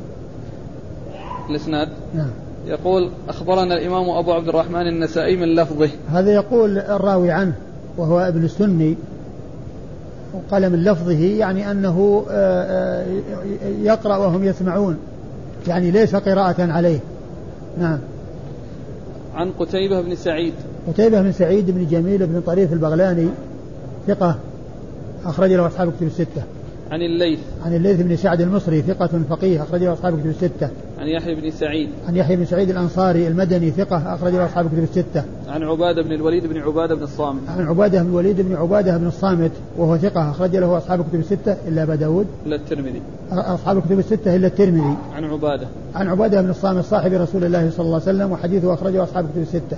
Speaker 1: الإسناد؟
Speaker 2: نعم.
Speaker 1: يقول أخبرنا الإمام أبو عبد الرحمن النسائي من لفظه.
Speaker 2: هذا يقول الراوي عنه وهو ابن السني وقال من لفظه يعني أنه آه، آه، يقرأ وهم يسمعون يعني ليس قراءة عليه. نعم.
Speaker 1: عن قتيبة بن سعيد.
Speaker 2: قتيبة بن سعيد بن جميل بن طريف البغلاني ثقة أخرج له أصحاب كتب الستة.
Speaker 1: عن الليث.
Speaker 2: عن الليث بن سعد المصري ثقة فقيه أخرج له أصحاب كتب الستة.
Speaker 1: عن يحيى بن سعيد.
Speaker 2: عن يحيى بن سعيد الأنصاري المدني ثقة أخرج له أصحاب كتب الستة.
Speaker 1: عن عبادة بن الوليد بن عبادة بن الصامت.
Speaker 2: عن عبادة بن الوليد بن عبادة بن الصامت وهو ثقة أخرج له أصحاب كتب الستة إلا أبا داود.
Speaker 1: إلا الترمذي.
Speaker 2: أصحاب كتب الستة إلا الترمذي.
Speaker 1: عن عبادة.
Speaker 2: عن عبادة بن الصامت صاحب رسول الله صلى الله عليه وسلم وحديثه أخرجه أصحاب كتب الستة.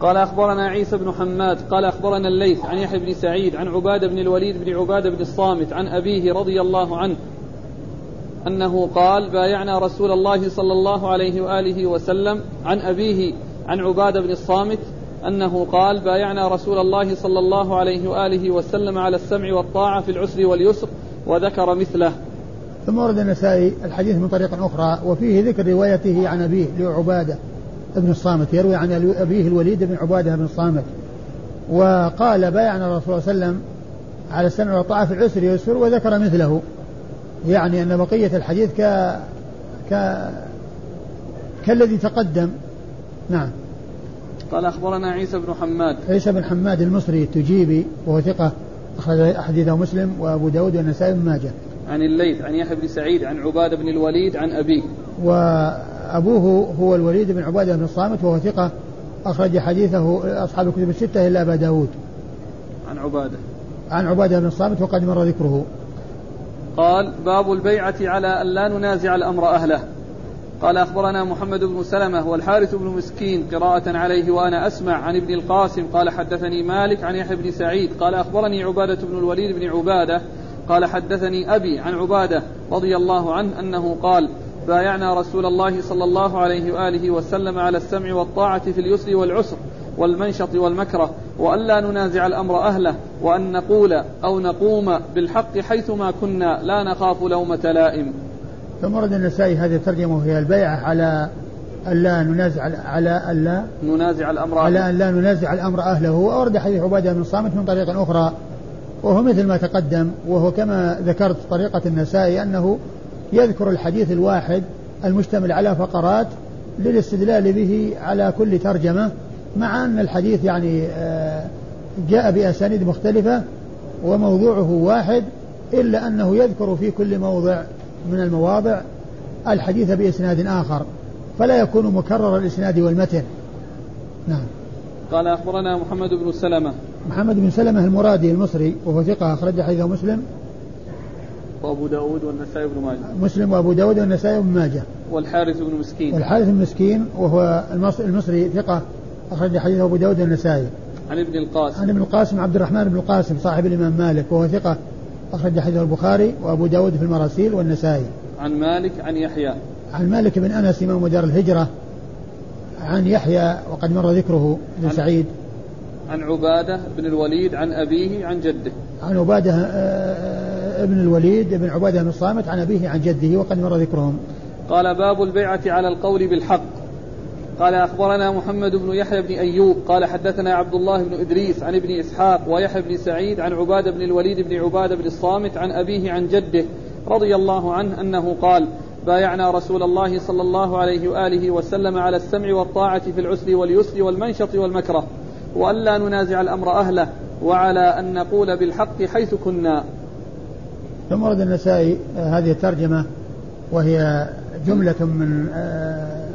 Speaker 1: قال أخبرنا عيسى بن حماد قال أخبرنا الليث عن يحيى بن سعيد عن عبادة بن الوليد بن عبادة بن الصامت عن أبيه رضي الله عنه أنه قال بايعنا رسول الله صلى الله عليه وآله وسلم عن أبيه عن عبادة بن الصامت أنه قال بايعنا رسول الله صلى الله عليه وآله وسلم على السمع والطاعة في العسر واليسر وذكر مثله.
Speaker 2: ثم ورد النسائي الحديث من طريق أخرى وفيه ذكر روايته عن أبيه لعبادة بن الصامت يروي عن أبيه الوليد بن عبادة بن الصامت. وقال بايعنا الرسول صلى الله عليه وسلم على السمع والطاعة في العسر يسر وذكر مثله. يعني أن بقية الحديث ك ك كالذي تقدم. نعم.
Speaker 1: قال أخبرنا عيسى بن حماد.
Speaker 2: عيسى بن حماد المصري التجيبي وهو ثقة أخرج حديثه مسلم وأبو داود والنسائي بن ماجه.
Speaker 1: عن الليث عن يحيى بن سعيد عن عبادة بن الوليد عن أبيه.
Speaker 2: وأبوه هو الوليد بن عبادة بن الصامت وهو ثقة أخرج حديثه أصحاب الكتب الستة إلا أبا داود.
Speaker 1: عن عبادة.
Speaker 2: عن عبادة بن الصامت وقد مر ذكره.
Speaker 1: قال باب البيعة على أن لا ننازع الأمر أهله. قال أخبرنا محمد بن سلمة والحارث بن مسكين قراءة عليه وأنا أسمع عن ابن القاسم قال حدثني مالك عن يحيى بن سعيد قال أخبرني عبادة بن الوليد بن عبادة قال حدثني أبي عن عبادة رضي الله عنه أنه قال بايعنا رسول الله صلى الله عليه وآله وسلم على السمع والطاعة في اليسر والعسر. والمنشط والمكره وألا ننازع الأمر أهله وأن نقول أو نقوم بالحق حيثما كنا لا نخاف لومة لائم.
Speaker 2: ثم ورد النسائي هذه الترجمة وهي البيعة على ألا ننازع على ألا
Speaker 1: ننازع الأمر
Speaker 2: على أن لا ننازع الأمر أهله. وأورد حديث عبادة بن صامت من طريق أخرى وهو مثل ما تقدم وهو كما ذكرت طريقة النسائي أنه يذكر الحديث الواحد المشتمل على فقرات للاستدلال به على كل ترجمة مع أن الحديث يعني آه، جاء بأسانيد مختلفة وموضوعه واحد إلا أنه يذكر في كل موضع من المواضع الحديث بإسناد آخر فلا يكون مكرر الإسناد والمتن. نعم.
Speaker 1: قال أخبرنا محمد بن سلمة.
Speaker 2: محمد بن سلمة المرادي المصري وهو ثقة أخرج حديثه مسلم.
Speaker 1: وأبو داود والنسائي بن ماجه.
Speaker 2: مسلم وأبو داود والنسائي بن ماجه.
Speaker 1: والحارث بن مسكين.
Speaker 2: والحارث بن مسكين وهو المصري ثقة أخرج حديثه أبو داود والنسائي.
Speaker 1: عن ابن القاسم.
Speaker 2: عن ابن القاسم عبد الرحمن بن القاسم صاحب الإمام مالك وهو ثقة أخرج حديثه البخاري وأبو داود في المراسيل والنسائي.
Speaker 1: عن مالك عن يحيى.
Speaker 2: عن مالك بن أنس إمام دار الهجرة. عن يحيى وقد مر ذكره بن سعيد.
Speaker 1: عن عبادة بن الوليد عن أبيه عن جده.
Speaker 2: عن عبادة آه، آه، ابن الوليد بن عبادة بن الصامت عن أبيه عن جده وقد مر ذكرهم.
Speaker 1: قال باب البيعة على القول بالحق. قال أخبرنا محمد بن يحيى بن أيوب قال حدثنا عبد الله بن إدريس عن ابن إسحاق ويحيى بن سعيد عن عبادة بن الوليد بن عبادة بن الصامت عن أبيه عن جده رضي الله عنه أنه قال بايعنا رسول الله صلى الله عليه وآله وسلم على السمع والطاعة في العسر واليسر والمنشط والمكره وألا ننازع الأمر أهله وعلى أن نقول بالحق حيث كنا.
Speaker 2: ثم ورد النسائي هذه الترجمة وهي جملة من آه،